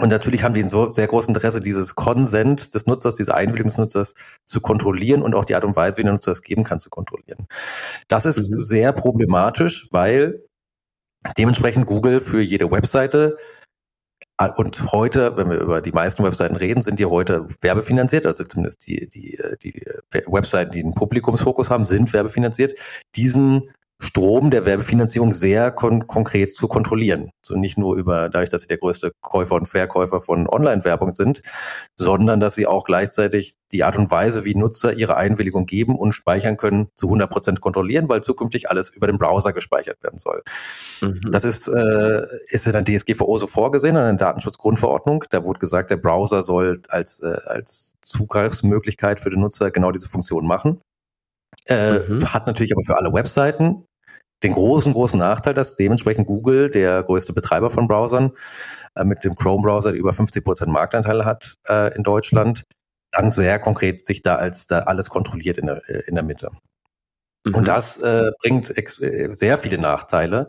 Und natürlich haben die ein so sehr großes Interesse, dieses Konsent des Nutzers, diese Einwilligung des Nutzers zu kontrollieren und auch die Art und Weise, wie der Nutzer es geben kann, zu kontrollieren. Das ist mhm. sehr problematisch, weil dementsprechend Google für jede Webseite äh, und heute, wenn wir über die meisten Webseiten reden, sind die heute werbefinanziert, also zumindest die, die, die Webseiten, die einen Publikumsfokus haben, sind werbefinanziert. Diesen Strom der Werbefinanzierung sehr kon konkret zu kontrollieren. So nicht nur über, dadurch, dass sie der größte Käufer und Verkäufer von Online-Werbung sind, sondern dass sie auch gleichzeitig die Art und Weise, wie Nutzer ihre Einwilligung geben und speichern können, zu 100 Prozent kontrollieren, weil zukünftig alles über den Browser gespeichert werden soll. Mhm. Das ist, äh, ist in der DSGVO so vorgesehen, in der Datenschutzgrundverordnung. Da wurde gesagt, der Browser soll als, äh, als Zugriffsmöglichkeit für den Nutzer genau diese Funktion machen. Äh, mhm. Hat natürlich aber für alle Webseiten den großen, großen Nachteil, dass dementsprechend Google, der größte Betreiber von Browsern, äh, mit dem Chrome-Browser, der über 50 Prozent Marktanteil hat äh, in Deutschland, dann sehr konkret sich da als da alles kontrolliert in der, äh, in der Mitte. Mhm. Und das äh, bringt äh, sehr viele Nachteile.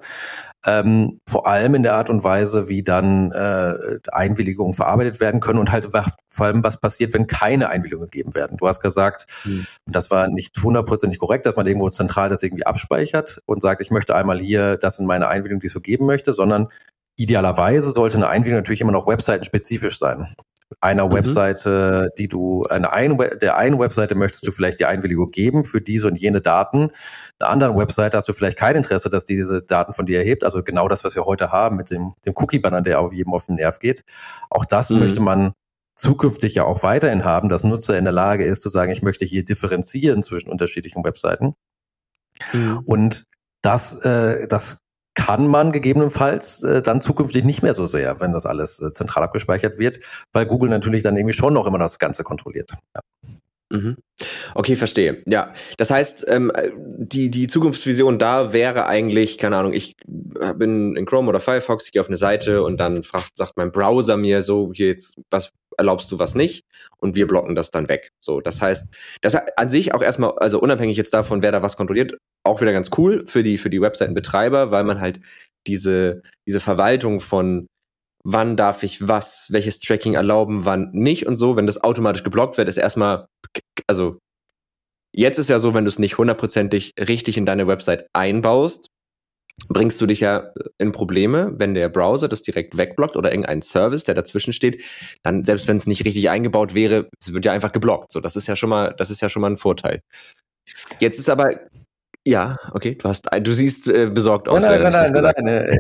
Ähm, vor allem in der Art und Weise, wie dann äh, Einwilligungen verarbeitet werden können und halt vor allem, was passiert, wenn keine Einwilligungen gegeben werden. Du hast gesagt, mhm. das war nicht hundertprozentig korrekt, dass man irgendwo zentral das irgendwie abspeichert und sagt, ich möchte einmal hier, das sind meine Einwilligungen, die ich so geben möchte, sondern idealerweise sollte eine Einwilligung natürlich immer noch webseitenspezifisch sein. Einer mhm. Webseite, die du, eine ein, der einen Webseite möchtest du vielleicht die Einwilligung geben für diese und jene Daten. Der anderen Webseite hast du vielleicht kein Interesse, dass diese Daten von dir erhebt. Also genau das, was wir heute haben mit dem, dem Cookie-Banner, der auf jedem auf den Nerv geht. Auch das mhm. möchte man zukünftig ja auch weiterhin haben, dass Nutzer in der Lage ist zu sagen, ich möchte hier differenzieren zwischen unterschiedlichen Webseiten. Mhm. Und das, äh, das kann man gegebenenfalls äh, dann zukünftig nicht mehr so sehr, wenn das alles äh, zentral abgespeichert wird, weil Google natürlich dann irgendwie schon noch immer das Ganze kontrolliert. Ja. Mhm. Okay, verstehe. Ja, das heißt, ähm, die, die Zukunftsvision da wäre eigentlich, keine Ahnung, ich bin in Chrome oder Firefox, ich gehe auf eine Seite und dann fragt, sagt mein Browser mir so, hier jetzt, was erlaubst du, was nicht? Und wir blocken das dann weg. So, das heißt, das an sich auch erstmal, also unabhängig jetzt davon, wer da was kontrolliert, auch wieder ganz cool für die, für die Webseitenbetreiber, weil man halt diese, diese Verwaltung von wann darf ich was, welches Tracking erlauben, wann nicht und so, wenn das automatisch geblockt wird, ist erstmal, also jetzt ist ja so, wenn du es nicht hundertprozentig richtig in deine Website einbaust, bringst du dich ja in Probleme, wenn der Browser das direkt wegblockt oder irgendein Service, der dazwischen steht, dann selbst wenn es nicht richtig eingebaut wäre, es wird ja einfach geblockt. So, das ist ja schon mal, das ist ja schon mal ein Vorteil. Jetzt ist aber ja, okay, du hast, du siehst äh, besorgt aus. Nein, nein, nein, nein, nein, nein,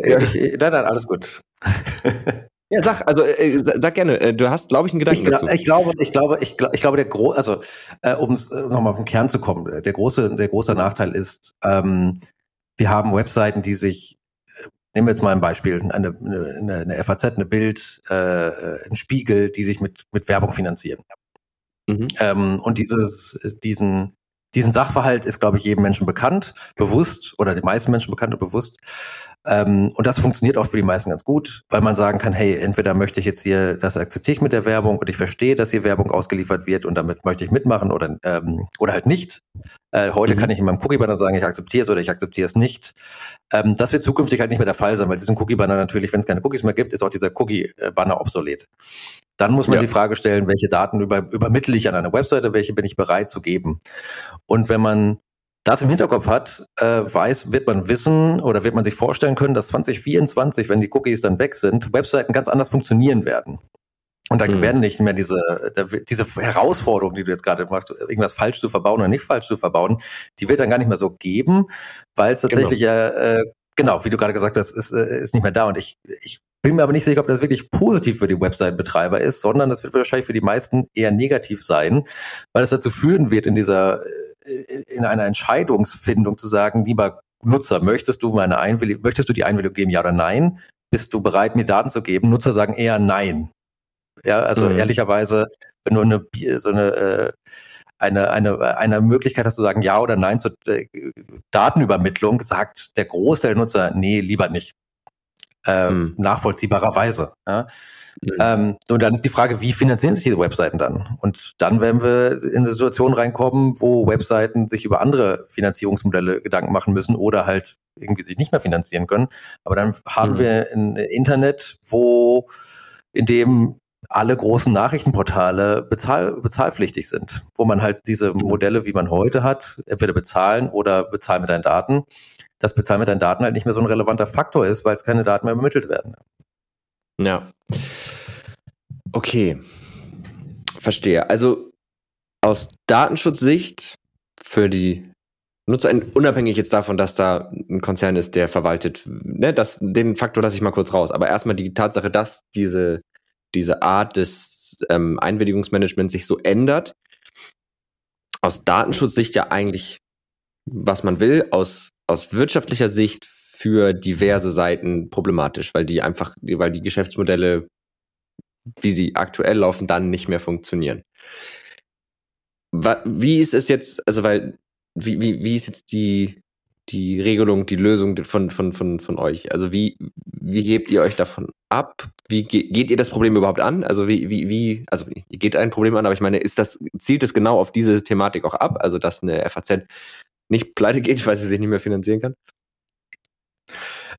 nein, nein, alles gut. <laughs> Ja, sag, also äh, sag gerne, äh, du hast, glaube ich, einen Gedanken ich, dazu. Ich glaube, ich glaube, ich, glaube, ich glaube, der große, also äh, um äh, nochmal auf den Kern zu kommen, der große, der große Nachteil ist, ähm, wir haben Webseiten, die sich, äh, nehmen wir jetzt mal ein Beispiel, eine, eine, eine FAZ, eine Bild, äh, ein Spiegel, die sich mit mit Werbung finanzieren. Mhm. Ähm, und dieses, diesen diesen Sachverhalt ist, glaube ich, jedem Menschen bekannt, bewusst oder den meisten Menschen bekannt und bewusst. Ähm, und das funktioniert auch für die meisten ganz gut, weil man sagen kann, hey, entweder möchte ich jetzt hier, das akzeptiere ich mit der Werbung und ich verstehe, dass hier Werbung ausgeliefert wird und damit möchte ich mitmachen oder, ähm, oder halt nicht. Äh, heute mhm. kann ich in meinem Cookie-Banner sagen, ich akzeptiere es oder ich akzeptiere es nicht. Ähm, das wird zukünftig halt nicht mehr der Fall sein, weil diesen Cookie-Banner natürlich, wenn es keine Cookies mehr gibt, ist auch dieser Cookie-Banner obsolet. Dann muss man ja. die Frage stellen, welche Daten über, übermittle ich an eine Webseite, welche bin ich bereit zu geben. Und wenn man das im Hinterkopf hat, äh, weiß, wird man wissen oder wird man sich vorstellen können, dass 2024, wenn die Cookies dann weg sind, Webseiten ganz anders funktionieren werden. Und dann mhm. werden nicht mehr diese, diese Herausforderung, die du jetzt gerade machst, irgendwas falsch zu verbauen oder nicht falsch zu verbauen, die wird dann gar nicht mehr so geben, weil es tatsächlich genau. ja, äh, genau, wie du gerade gesagt hast, ist, äh, ist nicht mehr da. Und ich, ich bin mir aber nicht sicher, ob das wirklich positiv für die Website-Betreiber ist, sondern das wird wahrscheinlich für die meisten eher negativ sein, weil es dazu führen wird, in dieser, äh, in einer Entscheidungsfindung zu sagen, lieber Nutzer, möchtest du meine Einwilligung, möchtest du die Einwilligung geben, ja oder nein? Bist du bereit, mir Daten zu geben? Nutzer sagen eher nein. Ja, also mhm. ehrlicherweise, wenn du eine, so eine, äh, eine, eine, eine Möglichkeit hast zu sagen Ja oder Nein zur äh, Datenübermittlung, sagt der Großteil der Nutzer, nee, lieber nicht. Äh, mhm. Nachvollziehbarerweise. Ja. Mhm. Ähm, und dann ist die Frage, wie finanzieren sich diese Webseiten dann? Und dann werden wir in eine Situation reinkommen, wo Webseiten sich über andere Finanzierungsmodelle Gedanken machen müssen oder halt irgendwie sich nicht mehr finanzieren können. Aber dann haben mhm. wir ein Internet, wo in dem alle großen Nachrichtenportale bezahl bezahlpflichtig sind, wo man halt diese mhm. Modelle, wie man heute hat, entweder bezahlen oder bezahlen mit deinen Daten, das Bezahlen mit deinen Daten halt nicht mehr so ein relevanter Faktor ist, weil es keine Daten mehr übermittelt werden. Ja. Okay. Verstehe. Also aus Datenschutzsicht für die Nutzer, unabhängig jetzt davon, dass da ein Konzern ist, der verwaltet, ne, das, den Faktor lasse ich mal kurz raus. Aber erstmal die Tatsache, dass diese diese Art des ähm, Einwilligungsmanagements sich so ändert. Aus Datenschutzsicht ja eigentlich, was man will, aus, aus wirtschaftlicher Sicht für diverse Seiten problematisch, weil die einfach, weil die Geschäftsmodelle, wie sie aktuell laufen, dann nicht mehr funktionieren. Wie ist es jetzt, also weil, wie, wie, wie ist jetzt die, die Regelung, die Lösung von, von, von, von euch? Also wie, wie gebt ihr euch davon ab? Wie ge geht ihr das Problem überhaupt an? Also wie, wie, wie, also ihr geht ein Problem an, aber ich meine, ist das, zielt es genau auf diese Thematik auch ab? Also dass eine FAZ nicht pleite geht, weil sie sich nicht mehr finanzieren kann?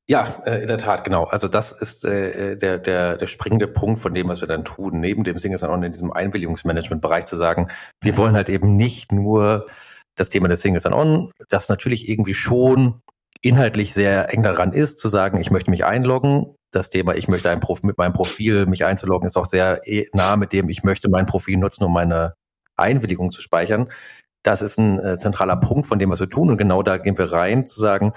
Ja, äh, in der Tat, genau. Also das ist äh, der, der, der springende Punkt von dem, was wir dann tun, neben dem Sing ist auch in diesem Einwilligungsmanagement-Bereich zu sagen, wir wollen halt eben nicht nur das Thema des Singles on, das natürlich irgendwie schon inhaltlich sehr eng daran ist, zu sagen, ich möchte mich einloggen. das Thema, ich möchte ein Prof mit meinem Profil mich einzuloggen, ist auch sehr eh nah mit dem, ich möchte mein Profil nutzen, um meine Einwilligung zu speichern. Das ist ein äh, zentraler Punkt von dem, was wir tun. Und genau da gehen wir rein, zu sagen,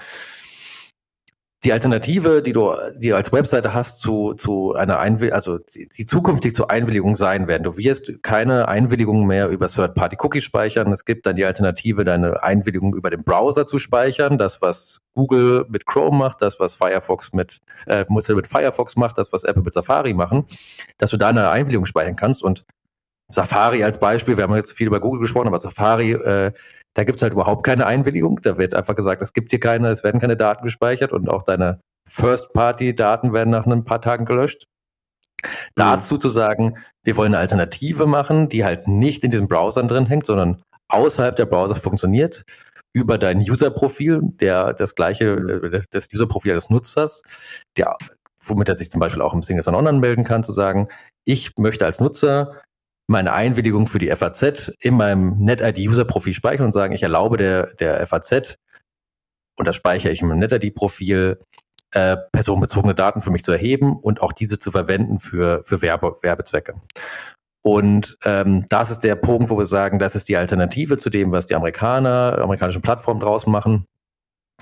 die Alternative, die du, die du als Webseite hast zu, zu einer Einwilligung, also die, die zukünftig zur Einwilligung sein werden. Du wirst keine Einwilligung mehr über Third-Party-Cookies speichern. Es gibt dann die Alternative, deine Einwilligung über den Browser zu speichern. Das, was Google mit Chrome macht, das, was Firefox mit, äh, Mozilla mit Firefox macht, das, was Apple mit Safari machen, dass du da eine Einwilligung speichern kannst. Und Safari als Beispiel, wir haben jetzt viel über Google gesprochen, aber Safari, äh, da gibt's halt überhaupt keine Einwilligung. Da wird einfach gesagt, es gibt hier keine, es werden keine Daten gespeichert und auch deine First-Party-Daten werden nach ein paar Tagen gelöscht. Mhm. Dazu zu sagen, wir wollen eine Alternative machen, die halt nicht in diesen Browsern drin hängt, sondern außerhalb der Browser funktioniert, über dein User-Profil, der das gleiche, äh, das User-Profil des Nutzers, der, womit er sich zum Beispiel auch im Single Sign-On anmelden kann, zu sagen, ich möchte als Nutzer meine Einwilligung für die FAZ in meinem NetID-User-Profil speichern und sagen, ich erlaube der, der FAZ, und das speichere ich in meinem NetID-Profil, äh, personenbezogene Daten für mich zu erheben und auch diese zu verwenden für, für Werbe, Werbezwecke. Und ähm, das ist der Punkt, wo wir sagen, das ist die Alternative zu dem, was die Amerikaner, amerikanischen Plattformen draußen machen.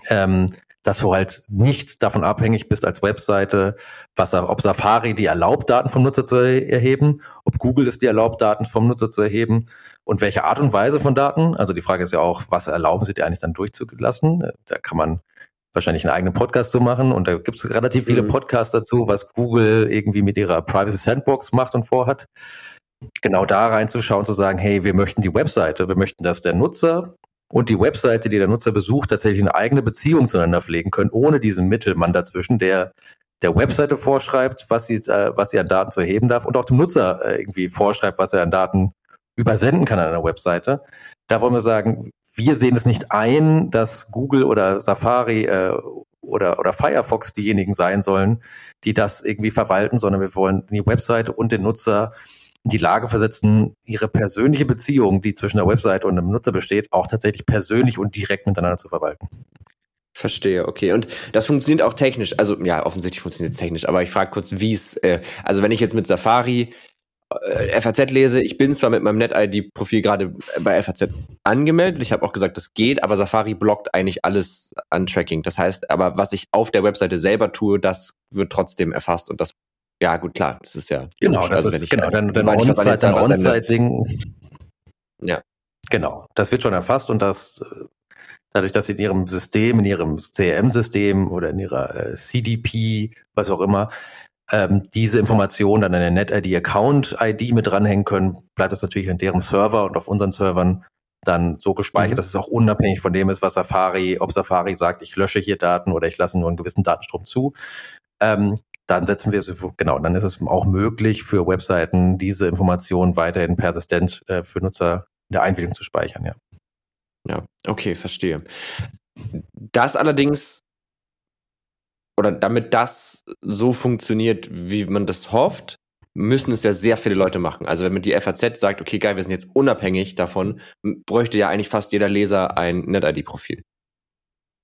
Ähm, dass du halt nicht davon abhängig bist als Webseite, was, ob Safari die erlaubt, Daten vom Nutzer zu erheben, ob Google es dir erlaubt, Daten vom Nutzer zu erheben und welche Art und Weise von Daten. Also die Frage ist ja auch, was erlauben sie dir eigentlich dann durchzulassen? Da kann man wahrscheinlich einen eigenen Podcast zu machen und da gibt es relativ viele mhm. Podcasts dazu, was Google irgendwie mit ihrer Privacy Sandbox macht und vorhat. Genau da reinzuschauen, zu sagen, hey, wir möchten die Webseite, wir möchten, dass der Nutzer und die Webseite, die der Nutzer besucht, tatsächlich eine eigene Beziehung zueinander pflegen können, ohne diesen Mittelmann dazwischen, der der Webseite vorschreibt, was sie, äh, was sie an Daten zu erheben darf und auch dem Nutzer äh, irgendwie vorschreibt, was er an Daten übersenden kann an einer Webseite. Da wollen wir sagen, wir sehen es nicht ein, dass Google oder Safari äh, oder, oder Firefox diejenigen sein sollen, die das irgendwie verwalten, sondern wir wollen die Webseite und den Nutzer in die Lage versetzen, ihre persönliche Beziehung, die zwischen der Website und dem Nutzer besteht, auch tatsächlich persönlich und direkt miteinander zu verwalten. Verstehe, okay. Und das funktioniert auch technisch. Also ja, offensichtlich funktioniert es technisch, aber ich frage kurz, wie es, äh, also wenn ich jetzt mit Safari äh, FAZ lese, ich bin zwar mit meinem NetID-Profil gerade bei FAZ angemeldet, ich habe auch gesagt, das geht, aber Safari blockt eigentlich alles an Tracking. Das heißt, aber was ich auf der Webseite selber tue, das wird trotzdem erfasst und das ja, gut, klar, das ist ja. Genau, das also, ist, genau, dein, dein On-Site, dein On-Site-Ding. Ja. Genau, das wird schon erfasst und das, dadurch, dass sie in ihrem System, in ihrem CRM-System oder in ihrer äh, CDP, was auch immer, ähm, diese Informationen dann in der NetID-Account-ID mit dranhängen können, bleibt das natürlich an deren Server und auf unseren Servern dann so gespeichert, mhm. dass es auch unabhängig von dem ist, was Safari, ob Safari sagt, ich lösche hier Daten oder ich lasse nur einen gewissen Datenstrom zu. Ähm, dann setzen wir es, genau, dann ist es auch möglich für Webseiten, diese Informationen weiterhin persistent äh, für Nutzer in der Einwilligung zu speichern, ja. Ja, okay, verstehe. Das allerdings, oder damit das so funktioniert, wie man das hofft, müssen es ja sehr viele Leute machen. Also wenn man die FAZ sagt, okay, geil, wir sind jetzt unabhängig davon, bräuchte ja eigentlich fast jeder Leser ein NetID-Profil.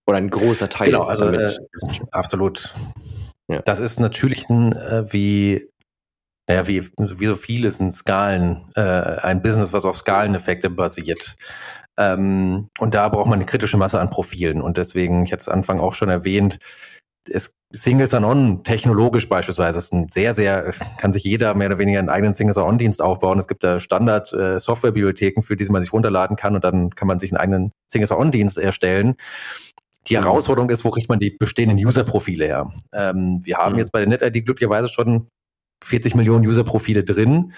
Oder ein großer Teil. Genau, also äh, absolut. Ja. Das ist natürlich ein, äh, wie, naja, wie, wie so vieles in Skalen, äh, ein Business, was auf Skaleneffekte basiert. Ähm, und da braucht man eine kritische Masse an Profilen. Und deswegen, ich hatte es Anfang auch schon erwähnt, es Single Sign-On technologisch beispielsweise ist ein sehr, sehr, kann sich jeder mehr oder weniger einen eigenen Single Sign-On-Dienst aufbauen. Es gibt da Standard äh, Softwarebibliotheken, für die man sich runterladen kann und dann kann man sich einen eigenen Single Sign-On-Dienst erstellen. Die Herausforderung ist, wo kriegt man die bestehenden User-Profile her? Ähm, wir haben mhm. jetzt bei der NetID glücklicherweise schon 40 Millionen User-Profile drin.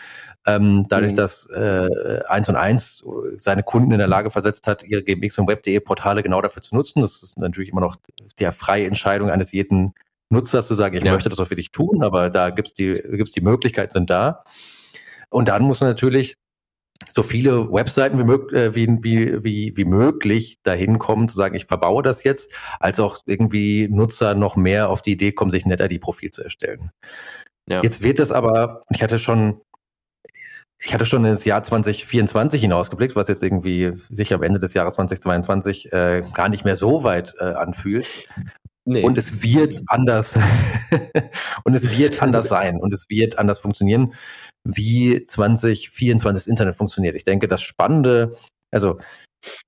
Ähm, dadurch, mhm. dass äh, 1 und 1 seine Kunden in der Lage versetzt hat, ihre GMX und Web.de Portale genau dafür zu nutzen. Das ist natürlich immer noch der freie Entscheidung eines jeden Nutzers zu sagen, ich ja. möchte das auch für dich tun, aber da gibt's die, gibt's die Möglichkeiten sind da. Und dann muss man natürlich so viele Webseiten wie, mög äh, wie, wie, wie, wie möglich dahin kommen, zu sagen, ich verbaue das jetzt, als auch irgendwie Nutzer noch mehr auf die Idee kommen, sich ein NetID-Profil zu erstellen. Ja. Jetzt wird es aber, ich hatte schon, ich hatte schon ins Jahr 2024 hinausgeblickt, was jetzt irgendwie sich am Ende des Jahres 2022 äh, gar nicht mehr so weit äh, anfühlt. Nee. Und es wird anders <laughs> und es wird anders sein und es wird anders funktionieren, wie 2024 das Internet funktioniert. Ich denke, das Spannende, also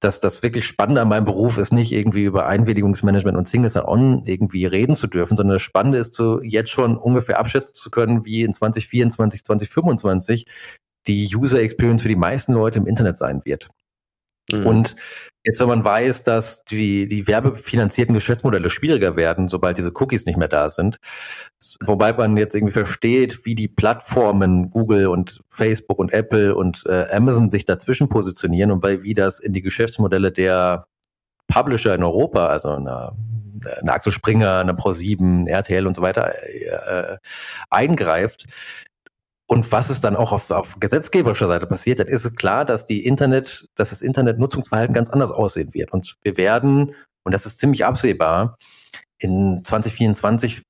das, das wirklich Spannende an meinem Beruf ist nicht irgendwie über Einwilligungsmanagement und Singles on irgendwie reden zu dürfen, sondern das Spannende ist zu, jetzt schon ungefähr abschätzen zu können, wie in 2024, 2025 die User Experience für die meisten Leute im Internet sein wird. Mhm. Und jetzt, wenn man weiß, dass die, die werbefinanzierten Geschäftsmodelle schwieriger werden, sobald diese Cookies nicht mehr da sind, wobei man jetzt irgendwie versteht, wie die Plattformen Google und Facebook und Apple und äh, Amazon sich dazwischen positionieren und bei wie das in die Geschäftsmodelle der Publisher in Europa, also eine, eine Axel Springer, eine Pro7, RTL und so weiter äh, eingreift, und was es dann auch auf, auf gesetzgeberischer Seite passiert, dann ist es klar, dass die Internet, dass das Internetnutzungsverhalten ganz anders aussehen wird. Und wir werden, und das ist ziemlich absehbar, in 2024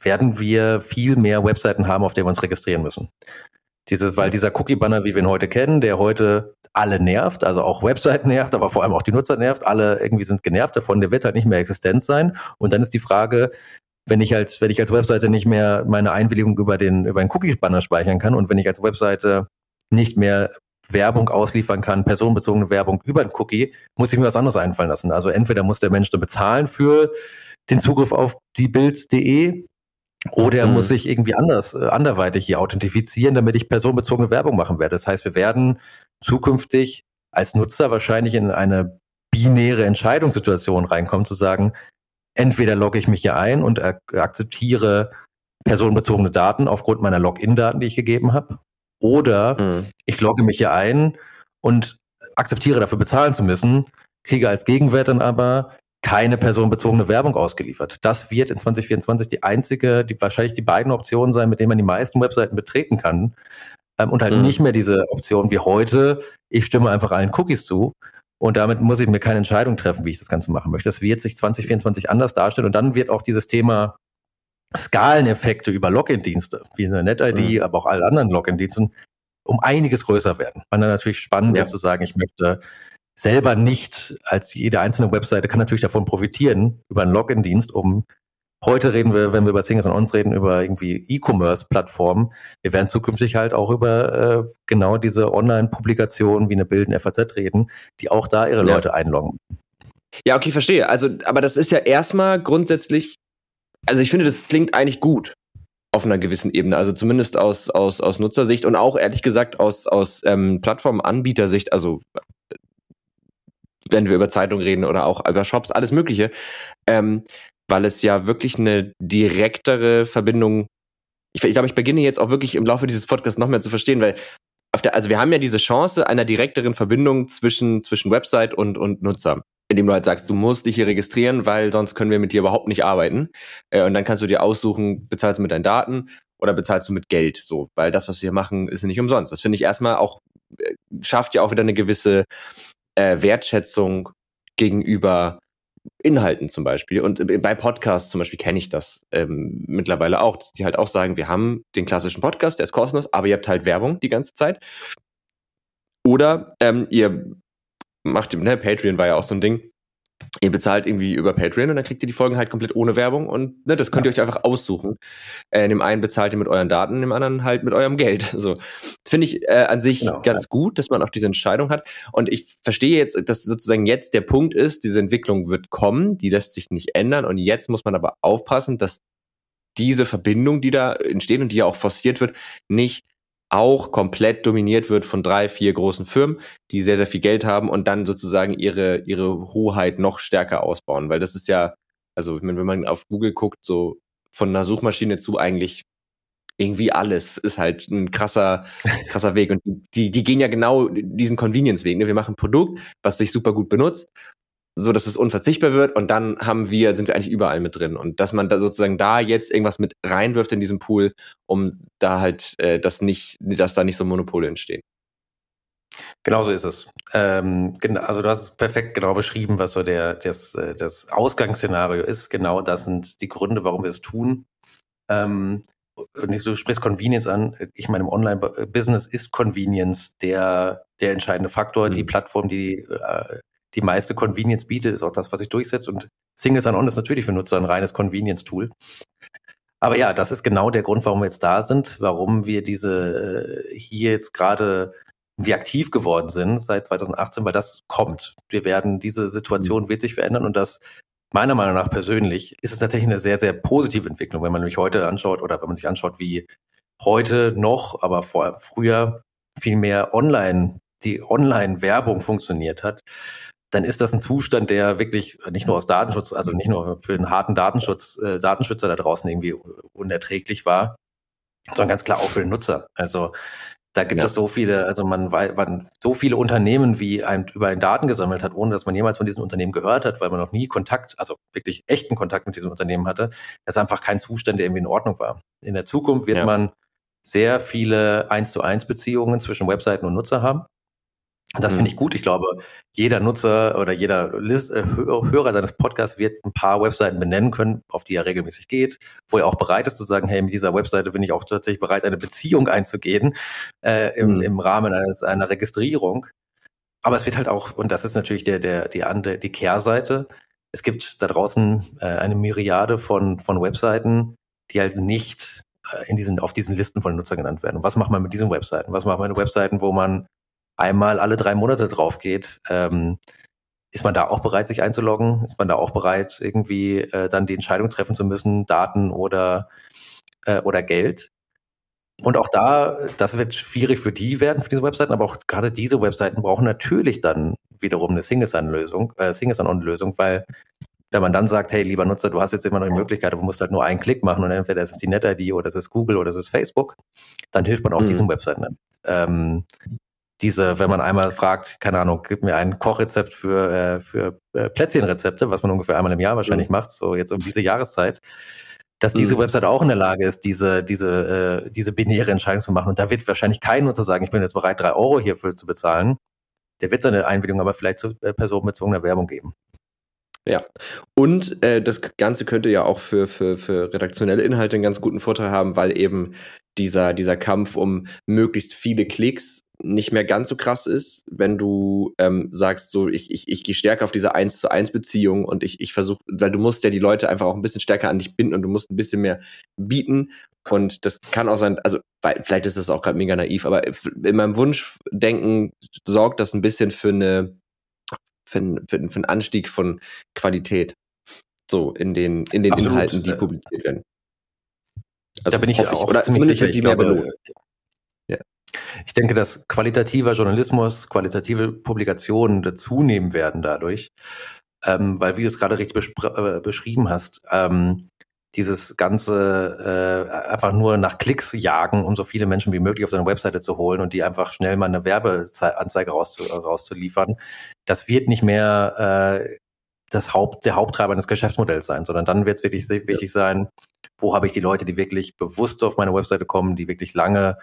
werden wir viel mehr Webseiten haben, auf denen wir uns registrieren müssen. Diese, weil dieser Cookie-Banner, wie wir ihn heute kennen, der heute alle nervt, also auch Webseiten nervt, aber vor allem auch die Nutzer nervt, alle irgendwie sind genervt davon, der wird halt nicht mehr existent sein. Und dann ist die Frage, wenn ich als, wenn ich als Webseite nicht mehr meine Einwilligung über den, über einen Cookie-Banner speichern kann und wenn ich als Webseite nicht mehr Werbung ausliefern kann, personenbezogene Werbung über einen Cookie, muss ich mir was anderes einfallen lassen. Also entweder muss der Mensch dann bezahlen für den Zugriff auf die Bild.de oder er mhm. muss sich irgendwie anders, äh, anderweitig hier authentifizieren, damit ich personenbezogene Werbung machen werde. Das heißt, wir werden zukünftig als Nutzer wahrscheinlich in eine binäre Entscheidungssituation reinkommen, zu sagen, entweder logge ich mich hier ein und akzeptiere personenbezogene Daten aufgrund meiner Login-Daten, die ich gegeben habe, oder mhm. ich logge mich hier ein und akzeptiere dafür bezahlen zu müssen, kriege als Gegenwert dann aber keine personenbezogene Werbung ausgeliefert. Das wird in 2024 die einzige, die wahrscheinlich die beiden Optionen sein, mit denen man die meisten Webseiten betreten kann. Ähm, und halt mhm. nicht mehr diese Option wie heute, ich stimme einfach allen Cookies zu, und damit muss ich mir keine Entscheidung treffen, wie ich das Ganze machen möchte. Das wird sich 2024 anders darstellen. Und dann wird auch dieses Thema Skaleneffekte über Login-Dienste, wie eine NetID, mhm. aber auch alle anderen Login-Diensten, um einiges größer werden. Man dann natürlich spannend ja. ist zu sagen, ich möchte selber nicht als jede einzelne Webseite kann natürlich davon profitieren über einen Login-Dienst, um Heute reden wir, wenn wir über Singles und Ons reden, über irgendwie E-Commerce-Plattformen. Wir werden zukünftig halt auch über äh, genau diese Online-Publikationen wie eine Bild, FAZ reden, die auch da ihre ja. Leute einloggen. Ja, okay, verstehe. Also, aber das ist ja erstmal grundsätzlich, also ich finde, das klingt eigentlich gut auf einer gewissen Ebene. Also zumindest aus, aus, aus Nutzersicht und auch ehrlich gesagt aus, aus ähm, Plattformanbietersicht, also wenn wir über Zeitungen reden oder auch über Shops, alles Mögliche. Ähm, weil es ja wirklich eine direktere Verbindung. Ich, ich glaube, ich beginne jetzt auch wirklich im Laufe dieses Podcasts noch mehr zu verstehen, weil auf der, also wir haben ja diese Chance einer direkteren Verbindung zwischen, zwischen Website und, und Nutzer. Indem du halt sagst, du musst dich hier registrieren, weil sonst können wir mit dir überhaupt nicht arbeiten. Äh, und dann kannst du dir aussuchen, bezahlst du mit deinen Daten oder bezahlst du mit Geld, so, weil das, was wir hier machen, ist nicht umsonst. Das finde ich erstmal auch, äh, schafft ja auch wieder eine gewisse äh, Wertschätzung gegenüber Inhalten zum Beispiel. Und bei Podcasts zum Beispiel kenne ich das ähm, mittlerweile auch, dass die halt auch sagen, wir haben den klassischen Podcast, der ist kostenlos, aber ihr habt halt Werbung die ganze Zeit. Oder ähm, ihr macht, ne, Patreon war ja auch so ein Ding, ihr bezahlt irgendwie über Patreon und dann kriegt ihr die Folgen halt komplett ohne Werbung und ne, das könnt ihr euch einfach aussuchen. Äh, in dem einen bezahlt ihr mit euren Daten, in dem anderen halt mit eurem Geld. <laughs> So finde ich äh, an sich genau, ganz ja. gut, dass man auch diese Entscheidung hat. Und ich verstehe jetzt, dass sozusagen jetzt der Punkt ist, diese Entwicklung wird kommen, die lässt sich nicht ändern und jetzt muss man aber aufpassen, dass diese Verbindung, die da entsteht und die ja auch forciert wird, nicht auch komplett dominiert wird von drei, vier großen Firmen, die sehr, sehr viel Geld haben und dann sozusagen ihre, ihre Hoheit noch stärker ausbauen. Weil das ist ja, also wenn man auf Google guckt, so von einer Suchmaschine zu eigentlich irgendwie alles ist halt ein krasser, <laughs> krasser Weg. Und die, die gehen ja genau diesen Convenience-Weg. Ne? Wir machen ein Produkt, was sich super gut benutzt so dass es unverzichtbar wird und dann haben wir, sind wir eigentlich überall mit drin. Und dass man da sozusagen da jetzt irgendwas mit reinwirft in diesen Pool, um da halt äh, das nicht, dass da nicht so Monopole entstehen. Genau so ist es. Ähm, genau, also du hast es perfekt genau beschrieben, was so der, das, äh, das Ausgangsszenario ist. Genau das sind die Gründe, warum wir es tun. Ähm, und du sprichst Convenience an. Ich meine, im Online-Business ist Convenience der, der entscheidende Faktor. Mhm. Die Plattform, die äh, die meiste Convenience bietet, ist auch das, was sich durchsetzt. Und Single Sign-On ist natürlich für Nutzer ein reines Convenience-Tool. Aber ja, das ist genau der Grund, warum wir jetzt da sind, warum wir diese äh, hier jetzt gerade wie aktiv geworden sind seit 2018, weil das kommt. Wir werden, diese Situation mhm. wird sich verändern und das meiner Meinung nach persönlich ist es tatsächlich eine sehr, sehr positive Entwicklung, wenn man nämlich heute anschaut oder wenn man sich anschaut, wie heute noch, aber vor früher viel mehr online, die Online-Werbung funktioniert hat, dann ist das ein Zustand, der wirklich nicht nur aus Datenschutz, also nicht nur für den harten Datenschutz, äh, Datenschützer da draußen irgendwie unerträglich war, sondern ganz klar auch für den Nutzer. Also da gibt ja. es so viele, also man, man so viele Unternehmen, wie ein über einen Daten gesammelt hat, ohne dass man jemals von diesem Unternehmen gehört hat, weil man noch nie Kontakt, also wirklich echten Kontakt mit diesem Unternehmen hatte. Das ist einfach kein Zustand, der irgendwie in Ordnung war. In der Zukunft wird ja. man sehr viele eins zu eins Beziehungen zwischen Webseiten und Nutzer haben. Und das mhm. finde ich gut. Ich glaube, jeder Nutzer oder jeder List, äh, Hörer deines Podcasts wird ein paar Webseiten benennen können, auf die er regelmäßig geht, wo er auch bereit ist zu sagen, hey, mit dieser Webseite bin ich auch tatsächlich bereit, eine Beziehung einzugehen äh, im, mhm. im Rahmen eines, einer Registrierung. Aber es wird halt auch, und das ist natürlich der, der, die, andere, die Kehrseite, es gibt da draußen äh, eine Myriade von, von Webseiten, die halt nicht äh, in diesen, auf diesen Listen von Nutzern genannt werden. Und was macht man mit diesen Webseiten? Was macht man mit Webseiten, wo man einmal alle drei Monate drauf geht? Ähm, ist man da auch bereit, sich einzuloggen? Ist man da auch bereit, irgendwie äh, dann die Entscheidung treffen zu müssen, Daten oder, äh, oder Geld? Und auch da, das wird schwierig für die werden, für diese Webseiten, aber auch gerade diese Webseiten brauchen natürlich dann wiederum eine Single-Sign-Lösung, äh, Single-Sign-On-Lösung, weil wenn man dann sagt, hey, lieber Nutzer, du hast jetzt immer noch die Möglichkeit, du musst halt nur einen Klick machen und entweder ist es die NetID oder es ist Google oder es ist Facebook, dann hilft man auch mhm. diesen Webseiten. Ähm, diese, wenn man einmal fragt, keine Ahnung, gib mir ein Kochrezept für, äh, für äh, Plätzchenrezepte, was man ungefähr einmal im Jahr wahrscheinlich mhm. macht, so jetzt um diese Jahreszeit, dass diese mhm. Website auch in der Lage ist, diese, diese, äh, diese binäre Entscheidung zu machen. Und da wird wahrscheinlich kein Nutzer sagen, ich bin jetzt bereit, drei Euro hierfür zu bezahlen. Der wird seine Einwilligung aber vielleicht zu äh, personenbezogener Werbung geben. Ja. Und äh, das Ganze könnte ja auch für, für, für redaktionelle Inhalte einen ganz guten Vorteil haben, weil eben dieser, dieser Kampf um möglichst viele Klicks nicht mehr ganz so krass ist, wenn du ähm, sagst, so ich, ich, ich gehe stärker auf diese eins zu eins Beziehung und ich, ich versuche, weil du musst ja die Leute einfach auch ein bisschen stärker an dich binden und du musst ein bisschen mehr bieten. Und das kann auch sein, also weil, vielleicht ist das auch gerade mega naiv, aber in meinem Wunschdenken sorgt das ein bisschen für eine für, einen, für, für einen Anstieg von Qualität. So in den, in den Absolut. Inhalten, die publiziert werden. Also da bin ich auch ich. Oder zumindest wird die mehr belohnt. Ich denke, dass qualitativer Journalismus, qualitative Publikationen dazunehmen werden dadurch, ähm, weil wie du es gerade richtig äh, beschrieben hast, ähm, dieses ganze äh, einfach nur nach Klicks jagen, um so viele Menschen wie möglich auf seine Webseite zu holen und die einfach schnell mal eine Werbeanzeige rauszu rauszuliefern, das wird nicht mehr äh, das Haupt, der Haupttreiber eines Geschäftsmodells sein, sondern dann wird es wirklich wichtig sein, wo habe ich die Leute, die wirklich bewusst auf meine Webseite kommen, die wirklich lange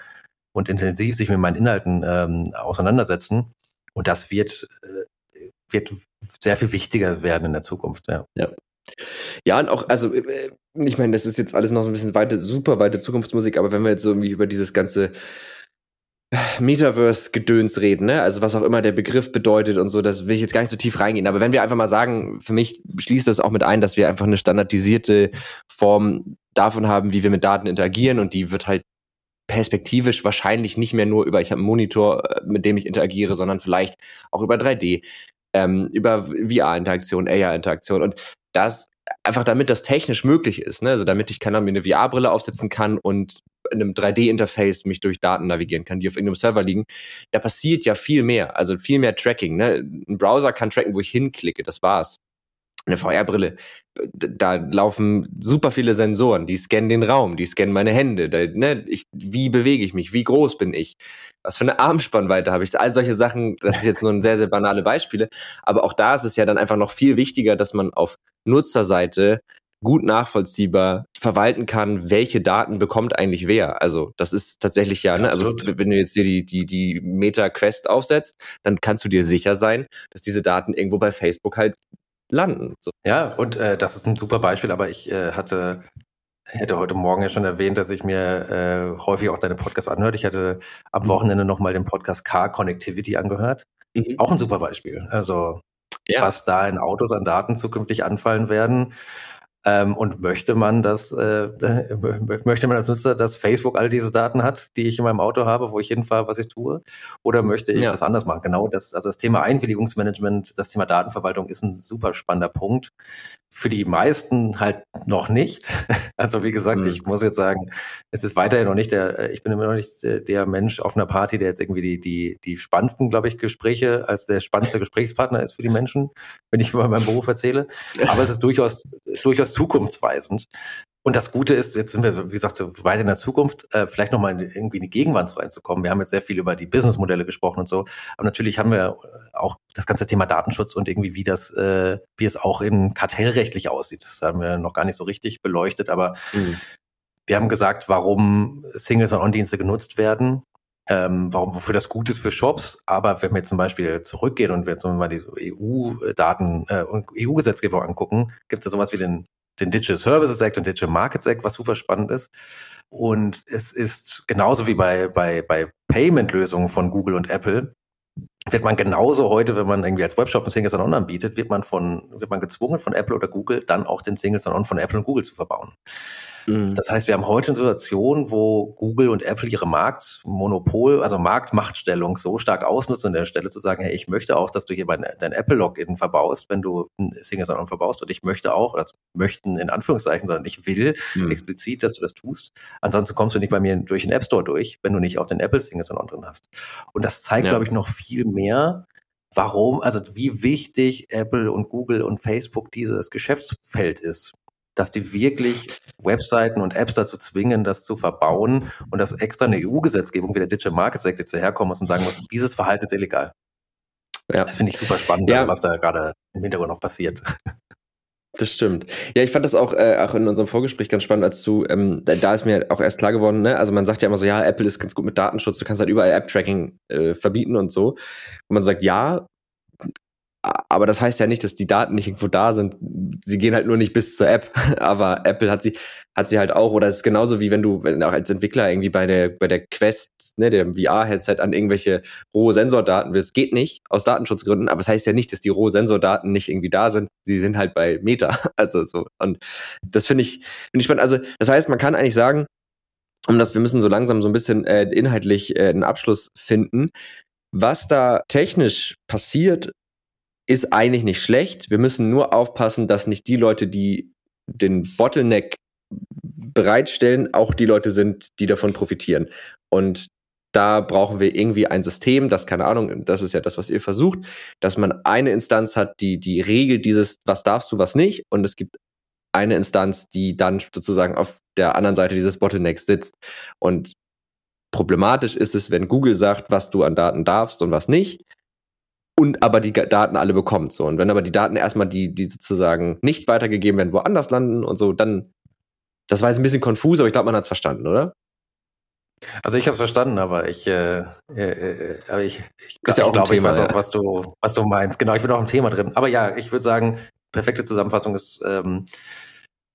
und intensiv sich mit meinen Inhalten ähm, auseinandersetzen. Und das wird, äh, wird sehr viel wichtiger werden in der Zukunft. Ja. ja. Ja, und auch, also, äh, ich meine, das ist jetzt alles noch so ein bisschen weite, super weite Zukunftsmusik, aber wenn wir jetzt so irgendwie über dieses ganze Metaverse-Gedöns reden, ne? Also was auch immer der Begriff bedeutet und so, das will ich jetzt gar nicht so tief reingehen. Aber wenn wir einfach mal sagen, für mich schließt das auch mit ein, dass wir einfach eine standardisierte Form davon haben, wie wir mit Daten interagieren und die wird halt perspektivisch wahrscheinlich nicht mehr nur über, ich habe einen Monitor, äh, mit dem ich interagiere, sondern vielleicht auch über 3D, ähm, über VR-Interaktion, AR-Interaktion und das einfach damit das technisch möglich ist, ne? also damit ich kann mir eine VR-Brille aufsetzen kann und in einem 3D-Interface mich durch Daten navigieren kann, die auf irgendeinem Server liegen, da passiert ja viel mehr, also viel mehr Tracking. Ne? Ein Browser kann tracken, wo ich hinklicke, das war's eine VR-Brille, da laufen super viele Sensoren, die scannen den Raum, die scannen meine Hände, da, ne, ich, wie bewege ich mich, wie groß bin ich, was für eine Armspannweite habe ich, all solche Sachen, das ist jetzt nur ein sehr, sehr banale Beispiele, aber auch da ist es ja dann einfach noch viel wichtiger, dass man auf Nutzerseite gut nachvollziehbar verwalten kann, welche Daten bekommt eigentlich wer. Also das ist tatsächlich ja, ne? also wenn du jetzt dir die, die, die Meta-Quest aufsetzt, dann kannst du dir sicher sein, dass diese Daten irgendwo bei Facebook halt landen. So. Ja, und äh, das ist ein super Beispiel, aber ich äh, hatte hätte heute Morgen ja schon erwähnt, dass ich mir äh, häufig auch deine Podcasts anhört. Ich hatte am mhm. Wochenende nochmal den Podcast Car Connectivity angehört. Mhm. Auch ein super Beispiel. Also ja. was da in Autos an Daten zukünftig anfallen werden. Ähm, und möchte man das, äh, <laughs> möchte man als Nutzer, dass Facebook all diese Daten hat, die ich in meinem Auto habe, wo ich hinfahre, was ich tue? Oder möchte ich ja. das anders machen? Genau das, also das Thema Einwilligungsmanagement, das Thema Datenverwaltung ist ein super spannender Punkt. Für die meisten halt noch nicht. <laughs> Also wie gesagt, mhm. ich muss jetzt sagen, es ist weiterhin noch nicht der, ich bin immer noch nicht der Mensch auf einer Party, der jetzt irgendwie die, die, die spannendsten, glaube ich, Gespräche als der spannendste Gesprächspartner ist für die Menschen, wenn ich über meinen Beruf erzähle. Aber es ist durchaus, durchaus zukunftsweisend. Und das Gute ist, jetzt sind wir so, wie gesagt, so weit in der Zukunft, äh, vielleicht nochmal irgendwie in die Gegenwart reinzukommen. Wir haben jetzt sehr viel über die Businessmodelle gesprochen und so. Aber natürlich haben wir auch das ganze Thema Datenschutz und irgendwie, wie das, äh, wie es auch in kartellrechtlich aussieht. Das haben wir noch gar nicht so richtig beleuchtet. Aber mhm. wir haben gesagt, warum Singles und On-Dienste genutzt werden. Ähm, warum, wofür das gut ist für Shops, aber wenn wir zum Beispiel zurückgehen und wir jetzt mal die EU-Daten äh, und EU-Gesetzgebung angucken, gibt es sowas wie den den Digital Services Act und Digital Markets Act, was super spannend ist. Und es ist genauso wie bei, bei, bei Payment-Lösungen von Google und Apple, wird man genauso heute, wenn man irgendwie als Webshop einen Single Sign-On anbietet, wird man von, wird man gezwungen von Apple oder Google dann auch den Single Sign-On von Apple und Google zu verbauen. Mhm. Das heißt, wir haben heute eine Situation, wo Google und Apple ihre Marktmonopol, also Marktmachtstellung so stark ausnutzen an der Stelle zu sagen, hey, ich möchte auch, dass du hier dein, dein Apple-Login verbaust, wenn du ein Single Sign-On verbaust und ich möchte auch, oder möchten in Anführungszeichen, sondern ich will mhm. explizit, dass du das tust. Ansonsten kommst du nicht bei mir durch den App Store durch, wenn du nicht auch den Apple Single Sign-On drin hast. Und das zeigt, ja. glaube ich, noch viel mehr, warum, also wie wichtig Apple und Google und Facebook dieses Geschäftsfeld ist dass die wirklich Webseiten und Apps dazu zwingen, das zu verbauen und dass extra eine EU-Gesetzgebung wie der Digital Markets Act jetzt herkommen muss und sagen muss, dieses Verhalten ist illegal. Ja. Das finde ich super spannend, ja. also was da gerade im Hintergrund noch passiert. <laughs> Das stimmt. Ja, ich fand das auch, äh, auch in unserem Vorgespräch ganz spannend, als du, ähm, da, da ist mir auch erst klar geworden, ne? also man sagt ja immer so, ja, Apple ist ganz gut mit Datenschutz, du kannst halt überall App-Tracking äh, verbieten und so. Und man sagt, ja, aber das heißt ja nicht, dass die Daten nicht irgendwo da sind. Sie gehen halt nur nicht bis zur App. <laughs> Aber Apple hat sie, hat sie halt auch. Oder es ist genauso wie wenn du, wenn auch als Entwickler irgendwie bei der, bei der Quest, ne, dem VR-Headset an irgendwelche rohe Sensordaten willst. Geht nicht, aus Datenschutzgründen. Aber es das heißt ja nicht, dass die rohe Sensordaten nicht irgendwie da sind. Sie sind halt bei Meta. <laughs> Also so. Und das finde ich, finde ich spannend. Also, das heißt, man kann eigentlich sagen, um das, wir müssen so langsam so ein bisschen äh, inhaltlich äh, einen Abschluss finden. Was da technisch passiert, ist eigentlich nicht schlecht. Wir müssen nur aufpassen, dass nicht die Leute, die den Bottleneck bereitstellen, auch die Leute sind, die davon profitieren. Und da brauchen wir irgendwie ein System, das keine Ahnung, das ist ja das, was ihr versucht, dass man eine Instanz hat, die die regelt dieses, was darfst du, was nicht, und es gibt eine Instanz, die dann sozusagen auf der anderen Seite dieses Bottlenecks sitzt. Und problematisch ist es, wenn Google sagt, was du an Daten darfst und was nicht, und aber die Daten alle bekommt. So. Und wenn aber die Daten erstmal, die, die sozusagen nicht weitergegeben werden, woanders landen und so, dann, das war jetzt ein bisschen konfus, aber ich glaube, man hat es verstanden, oder? Also ich habe es verstanden, aber ich, äh, äh, äh aber ich, ich, ja ich glaube, ich weiß auch, was du, was du meinst. Genau, ich bin auch im Thema drin. Aber ja, ich würde sagen, perfekte Zusammenfassung ist ähm,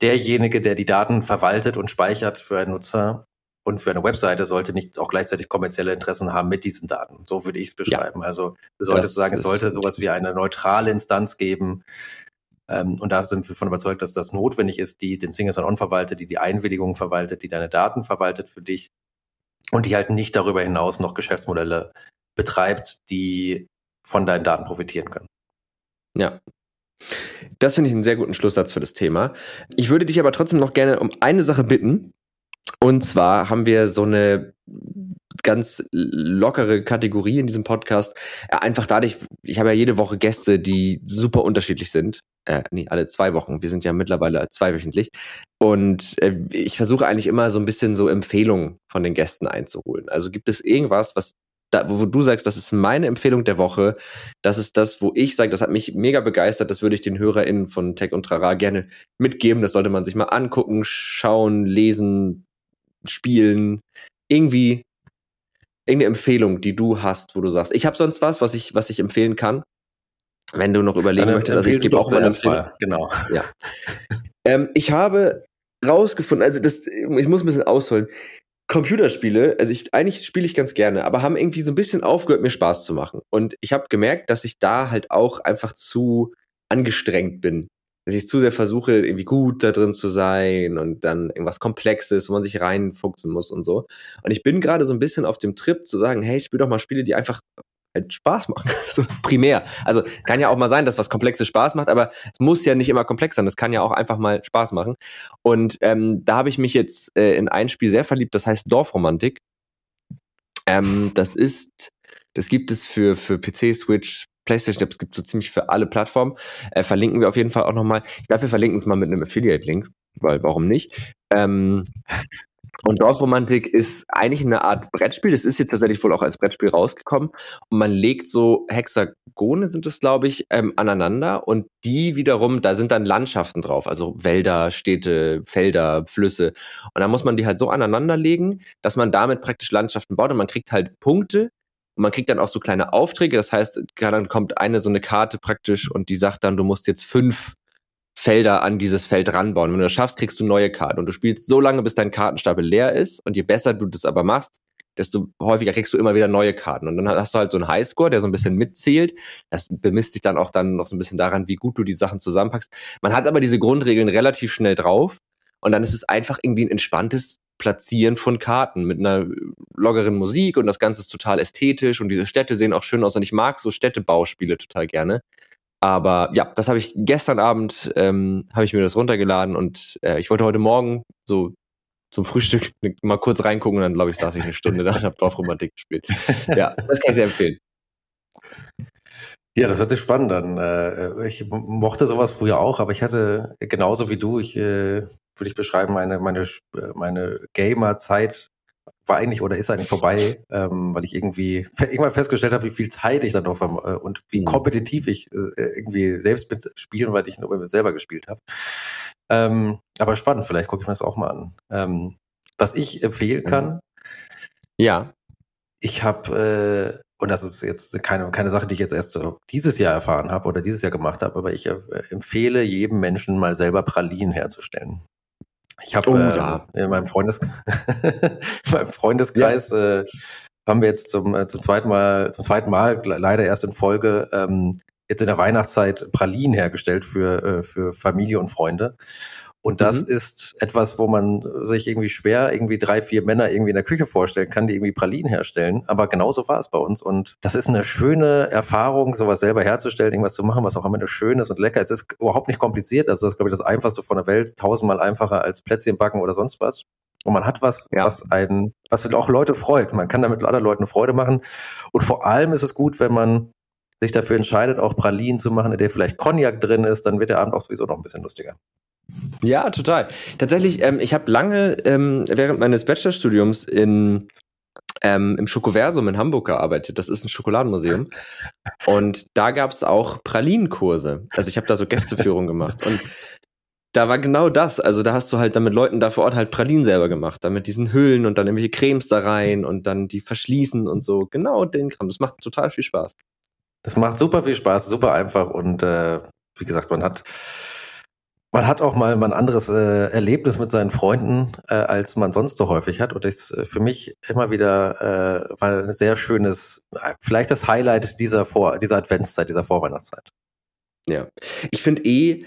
derjenige, der die Daten verwaltet und speichert für einen Nutzer, und für eine Webseite sollte nicht auch gleichzeitig kommerzielle Interessen haben mit diesen Daten. So würde ich es beschreiben. Ja. Also du solltest sagen, es sollte sowas wie eine neutrale Instanz geben. Ähm, und da sind wir davon überzeugt, dass das notwendig ist, die den Single Sign-On verwaltet, die die Einwilligung verwaltet, die deine Daten verwaltet für dich und die halt nicht darüber hinaus noch Geschäftsmodelle betreibt, die von deinen Daten profitieren können. Ja, das finde ich einen sehr guten Schlusssatz für das Thema. Ich würde dich aber trotzdem noch gerne um eine Sache bitten, und zwar haben wir so eine ganz lockere Kategorie in diesem Podcast. Äh, einfach dadurch, ich habe ja jede Woche Gäste, die super unterschiedlich sind. Äh, nee, alle zwei Wochen. Wir sind ja mittlerweile zweiwöchentlich. Und äh, ich versuche eigentlich immer so ein bisschen so Empfehlungen von den Gästen einzuholen. Also gibt es irgendwas, was da, wo du sagst, das ist meine Empfehlung der Woche, das ist das, wo ich sage, das hat mich mega begeistert, das würde ich den HörerInnen von Tech und Trara gerne mitgeben. Das sollte man sich mal angucken, schauen, lesen, Spielen, irgendwie irgendeine Empfehlung, die du hast, wo du sagst, ich habe sonst was, was ich, was ich empfehlen kann. Wenn du noch überlegen Dann möchtest, also ich gebe auch mal Empfehlung. Genau. Ja. ähm, ich habe rausgefunden, also das, ich muss ein bisschen ausholen. Computerspiele, also ich eigentlich spiele ich ganz gerne, aber haben irgendwie so ein bisschen aufgehört, mir Spaß zu machen. Und ich habe gemerkt, dass ich da halt auch einfach zu angestrengt bin. Dass ich zu sehr versuche, irgendwie gut da drin zu sein und dann irgendwas Komplexes, wo man sich reinfuchsen muss und so. Und ich bin gerade so ein bisschen auf dem Trip zu sagen, hey, spiel doch mal Spiele, die einfach halt Spaß machen. <laughs> so primär. Also kann ja auch mal sein, dass was Komplexes Spaß macht, aber es muss ja nicht immer komplex sein. Das kann ja auch einfach mal Spaß machen. Und ähm, da habe ich mich jetzt äh, in ein Spiel sehr verliebt, das heißt Dorfromantik. Ähm, das ist, das gibt es für, für PC, Switch, PlayStation, es gibt so ziemlich für alle Plattformen. Äh, verlinken wir auf jeden Fall auch nochmal. Ich glaube, wir verlinken es mal mit einem Affiliate-Link, weil warum nicht? Ähm, und Dorfromantik ist eigentlich eine Art Brettspiel. Das ist jetzt tatsächlich wohl auch als Brettspiel rausgekommen. Und man legt so Hexagone, sind es, glaube ich, ähm, aneinander. Und die wiederum, da sind dann Landschaften drauf. Also Wälder, Städte, Felder, Flüsse. Und da muss man die halt so aneinander legen, dass man damit praktisch Landschaften baut. Und man kriegt halt Punkte. Und man kriegt dann auch so kleine Aufträge. Das heißt, dann kommt eine so eine Karte praktisch und die sagt dann, du musst jetzt fünf Felder an dieses Feld ranbauen. Wenn du das schaffst, kriegst du neue Karten. Und du spielst so lange, bis dein Kartenstapel leer ist. Und je besser du das aber machst, desto häufiger kriegst du immer wieder neue Karten. Und dann hast du halt so einen Highscore, der so ein bisschen mitzählt. Das bemisst dich dann auch dann noch so ein bisschen daran, wie gut du die Sachen zusammenpackst. Man hat aber diese Grundregeln relativ schnell drauf. Und dann ist es einfach irgendwie ein entspanntes Platzieren von Karten mit einer lockeren Musik und das Ganze ist total ästhetisch und diese Städte sehen auch schön aus und ich mag so Städtebauspiele total gerne. Aber ja, das habe ich gestern Abend, ähm, habe ich mir das runtergeladen und äh, ich wollte heute Morgen so zum Frühstück <laughs> mal kurz reingucken und dann glaube ich saß ich eine Stunde da und habe drauf Romantik gespielt. Ja, das kann ich sehr empfehlen. Ja, das hört sich spannend an. Äh, ich mochte sowas früher auch, aber ich hatte genauso wie du, ich äh, würde ich beschreiben, meine, meine, meine Gamer-Zeit war eigentlich oder ist eigentlich vorbei, ähm, weil ich irgendwie <laughs> irgendwann festgestellt habe, wie viel Zeit ich dann noch äh, und wie mhm. kompetitiv ich äh, irgendwie selbst mit spielen, weil ich nur mit selber gespielt habe. Ähm, aber spannend, vielleicht gucke ich mir das auch mal an. Ähm, was ich empfehlen kann. Ja. Ich habe, äh, und das ist jetzt keine, keine Sache, die ich jetzt erst dieses Jahr erfahren habe oder dieses Jahr gemacht habe, aber ich äh, empfehle jedem Menschen mal selber Pralinen herzustellen. Ich habe oh, äh, ja. in meinem Freundes <laughs> in meinem Freundeskreis ja. äh, haben wir jetzt zum, äh, zum zweiten Mal, zum zweiten Mal leider erst in Folge ähm, jetzt in der Weihnachtszeit Pralinen hergestellt für, äh, für Familie und Freunde. Und das mhm. ist etwas, wo man sich irgendwie schwer irgendwie drei, vier Männer irgendwie in der Küche vorstellen kann, die irgendwie Pralinen herstellen. Aber genauso war es bei uns. Und das ist eine schöne Erfahrung, sowas selber herzustellen, irgendwas zu machen, was auch am Ende schön ist und lecker. Es ist überhaupt nicht kompliziert. Also das ist, glaube ich, das einfachste von der Welt. Tausendmal einfacher als Plätzchen backen oder sonst was. Und man hat was, ja. was einen, was auch Leute freut. Man kann damit anderen Leuten Freude machen. Und vor allem ist es gut, wenn man sich dafür entscheidet, auch Pralinen zu machen, in der vielleicht Cognac drin ist, dann wird der Abend auch sowieso noch ein bisschen lustiger. Ja, total. Tatsächlich, ähm, ich habe lange ähm, während meines Bachelorstudiums in ähm, im Schokoversum in Hamburg gearbeitet. Das ist ein Schokoladenmuseum. Und da gab es auch Pralinenkurse. Also ich habe da so Gästeführung gemacht. Und da war genau das. Also da hast du halt dann mit Leuten da vor Ort halt Pralinen selber gemacht. Dann mit diesen Hüllen und dann irgendwelche Cremes da rein und dann die verschließen und so. Genau den Kram. Das macht total viel Spaß. Das macht super viel Spaß, super einfach und äh, wie gesagt, man hat man hat auch mal ein anderes äh, Erlebnis mit seinen Freunden, äh, als man sonst so häufig hat. Und das äh, für mich immer wieder äh, war ein sehr schönes, äh, vielleicht das Highlight dieser Vor dieser Adventszeit, dieser Vorweihnachtszeit. Ja, ich finde eh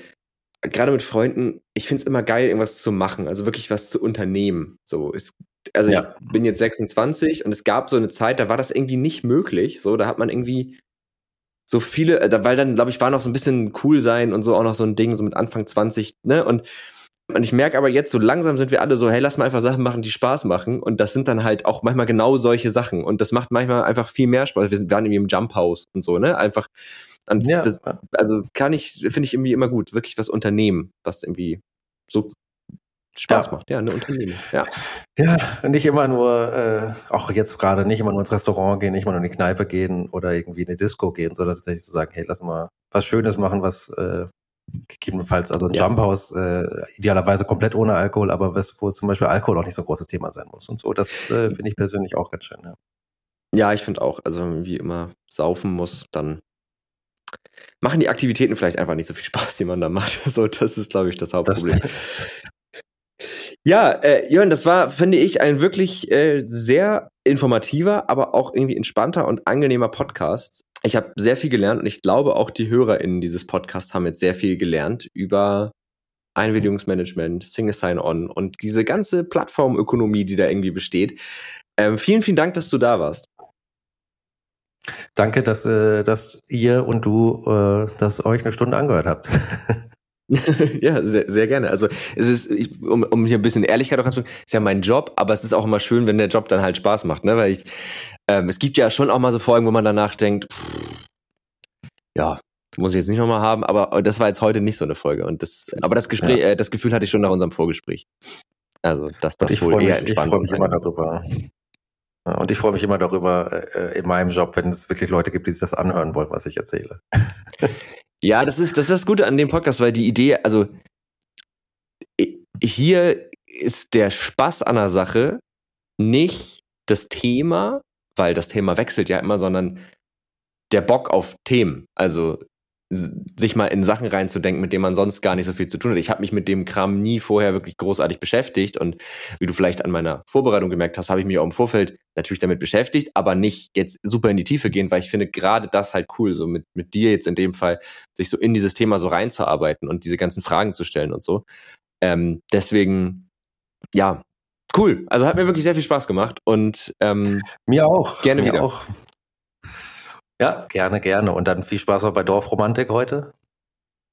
gerade mit Freunden, ich finde es immer geil, irgendwas zu machen, also wirklich was zu unternehmen. So, es, also ja. ich bin jetzt 26 und es gab so eine Zeit, da war das irgendwie nicht möglich. So, da hat man irgendwie so viele, äh, weil dann, glaube ich, war noch so ein bisschen cool sein und so auch noch so ein Ding, so mit Anfang 20, ne? Und, und ich merke aber jetzt, so langsam sind wir alle so, hey, lass mal einfach Sachen machen, die Spaß machen. Und das sind dann halt auch manchmal genau solche Sachen. Und das macht manchmal einfach viel mehr Spaß. Wir, sind, wir waren irgendwie im Jump House und so, ne? Einfach. Und ja. das, also kann ich, finde ich irgendwie immer gut, wirklich was unternehmen, was irgendwie so Spaß ja. macht, ja, eine Unternehmung. Ja. ja, nicht immer nur, äh, auch jetzt gerade nicht immer nur ins Restaurant gehen, nicht immer nur in die Kneipe gehen oder irgendwie in eine Disco gehen, sondern tatsächlich zu sagen, hey, lass mal was Schönes machen, was äh, gegebenenfalls, also ein ja. Jumphouse, äh, idealerweise komplett ohne Alkohol, aber was, wo zum Beispiel Alkohol auch nicht so ein großes Thema sein muss und so. Das äh, finde ich persönlich auch ganz schön, ja. Ja, ich finde auch, also wie immer saufen muss, dann machen die Aktivitäten vielleicht einfach nicht so viel Spaß, die man da macht. <laughs> So, das ist, glaube ich, das Hauptproblem. Das <laughs> Ja, äh, Jörn, das war, finde ich, ein wirklich äh, sehr informativer, aber auch irgendwie entspannter und angenehmer Podcast. Ich habe sehr viel gelernt und ich glaube auch die HörerInnen dieses Podcasts haben jetzt sehr viel gelernt über Einwilligungsmanagement, Single Sign-On und diese ganze Plattformökonomie, die da irgendwie besteht. Ähm, vielen, vielen Dank, dass du da warst. Danke, dass, äh, dass ihr und du äh, das euch eine Stunde angehört habt. <laughs> <laughs> ja, sehr, sehr gerne. Also es ist, ich, um, um hier ein bisschen Ehrlichkeit auch anzubringen, ist ja mein Job, aber es ist auch immer schön, wenn der Job dann halt Spaß macht, ne? Weil ich, ähm, es gibt ja schon auch mal so Folgen, wo man danach denkt, pff, ja, muss ich jetzt nicht nochmal haben, aber das war jetzt heute nicht so eine Folge. Und das, aber das Gespräch, ja. äh, das Gefühl hatte ich schon nach unserem Vorgespräch. Also, dass das wohl eher mich, entspannt Ich freue mich immer darüber. Und ich freue mich immer darüber äh, in meinem Job, wenn es wirklich Leute gibt, die sich das anhören wollen, was ich erzähle. <laughs> Ja, das ist, das ist das Gute an dem Podcast, weil die Idee, also hier ist der Spaß an der Sache nicht das Thema, weil das Thema wechselt ja immer, sondern der Bock auf Themen. Also sich mal in Sachen reinzudenken, mit denen man sonst gar nicht so viel zu tun hat. Ich habe mich mit dem Kram nie vorher wirklich großartig beschäftigt und wie du vielleicht an meiner Vorbereitung gemerkt hast, habe ich mich auch im Vorfeld natürlich damit beschäftigt, aber nicht jetzt super in die Tiefe gehen, weil ich finde gerade das halt cool, so mit, mit dir jetzt in dem Fall, sich so in dieses Thema so reinzuarbeiten und diese ganzen Fragen zu stellen und so. Ähm, deswegen, ja, cool. Also hat mir wirklich sehr viel Spaß gemacht und ähm, mir auch. Gerne mir wieder. Auch. Ja, gerne, gerne. Und dann viel Spaß auch bei Dorfromantik heute.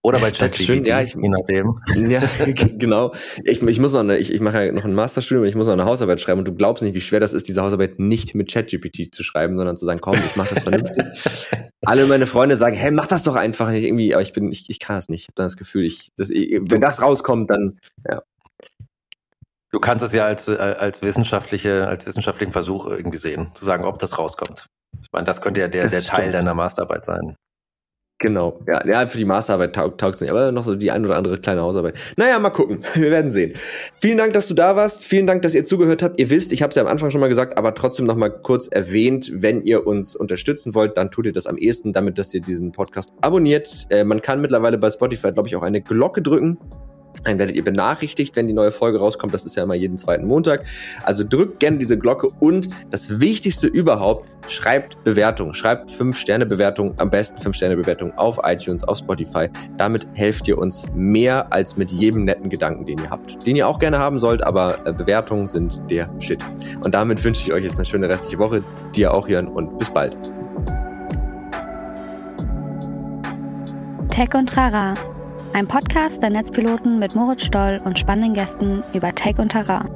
Oder bei ChatGPT, ja, ich, je nachdem. Ja, <laughs> genau. Ich, ich muss noch eine, ich, ich mache ja noch ein Masterstudium und ich muss noch eine Hausarbeit schreiben und du glaubst nicht, wie schwer das ist, diese Hausarbeit nicht mit ChatGPT zu schreiben, sondern zu sagen, komm, ich mache das vernünftig. <laughs> Alle meine Freunde sagen, hey, mach das doch einfach nicht irgendwie, aber ich bin, ich, ich kann das nicht. Ich habe dann das Gefühl, ich, das, wenn das rauskommt, dann, ja. Du kannst es ja als, als wissenschaftliche, als wissenschaftlichen Versuch irgendwie sehen, zu sagen, ob das rauskommt. Ich meine, das könnte ja der, der Teil deiner Masterarbeit sein. Genau, ja, ja, für die Masterarbeit taugt es nicht, aber noch so die ein oder andere kleine Hausarbeit. Naja, mal gucken, <laughs> wir werden sehen. Vielen Dank, dass du da warst, vielen Dank, dass ihr zugehört habt. Ihr wisst, ich habe es ja am Anfang schon mal gesagt, aber trotzdem noch mal kurz erwähnt, wenn ihr uns unterstützen wollt, dann tut ihr das am ehesten damit, dass ihr diesen Podcast abonniert. Äh, man kann mittlerweile bei Spotify, glaube ich, auch eine Glocke drücken. Dann werdet ihr benachrichtigt, wenn die neue Folge rauskommt. Das ist ja immer jeden zweiten Montag. Also drückt gerne diese Glocke und das Wichtigste überhaupt, schreibt Bewertungen. Schreibt 5-Sterne-Bewertungen, am besten 5-Sterne-Bewertungen auf iTunes, auf Spotify. Damit helft ihr uns mehr als mit jedem netten Gedanken, den ihr habt. Den ihr auch gerne haben sollt, aber äh, Bewertungen sind der Shit. Und damit wünsche ich euch jetzt eine schöne restliche Woche. Dir auch, Jörn, und bis bald. Tech und Trara ein Podcast der Netzpiloten mit Moritz Stoll und spannenden Gästen über Tech und Terrain.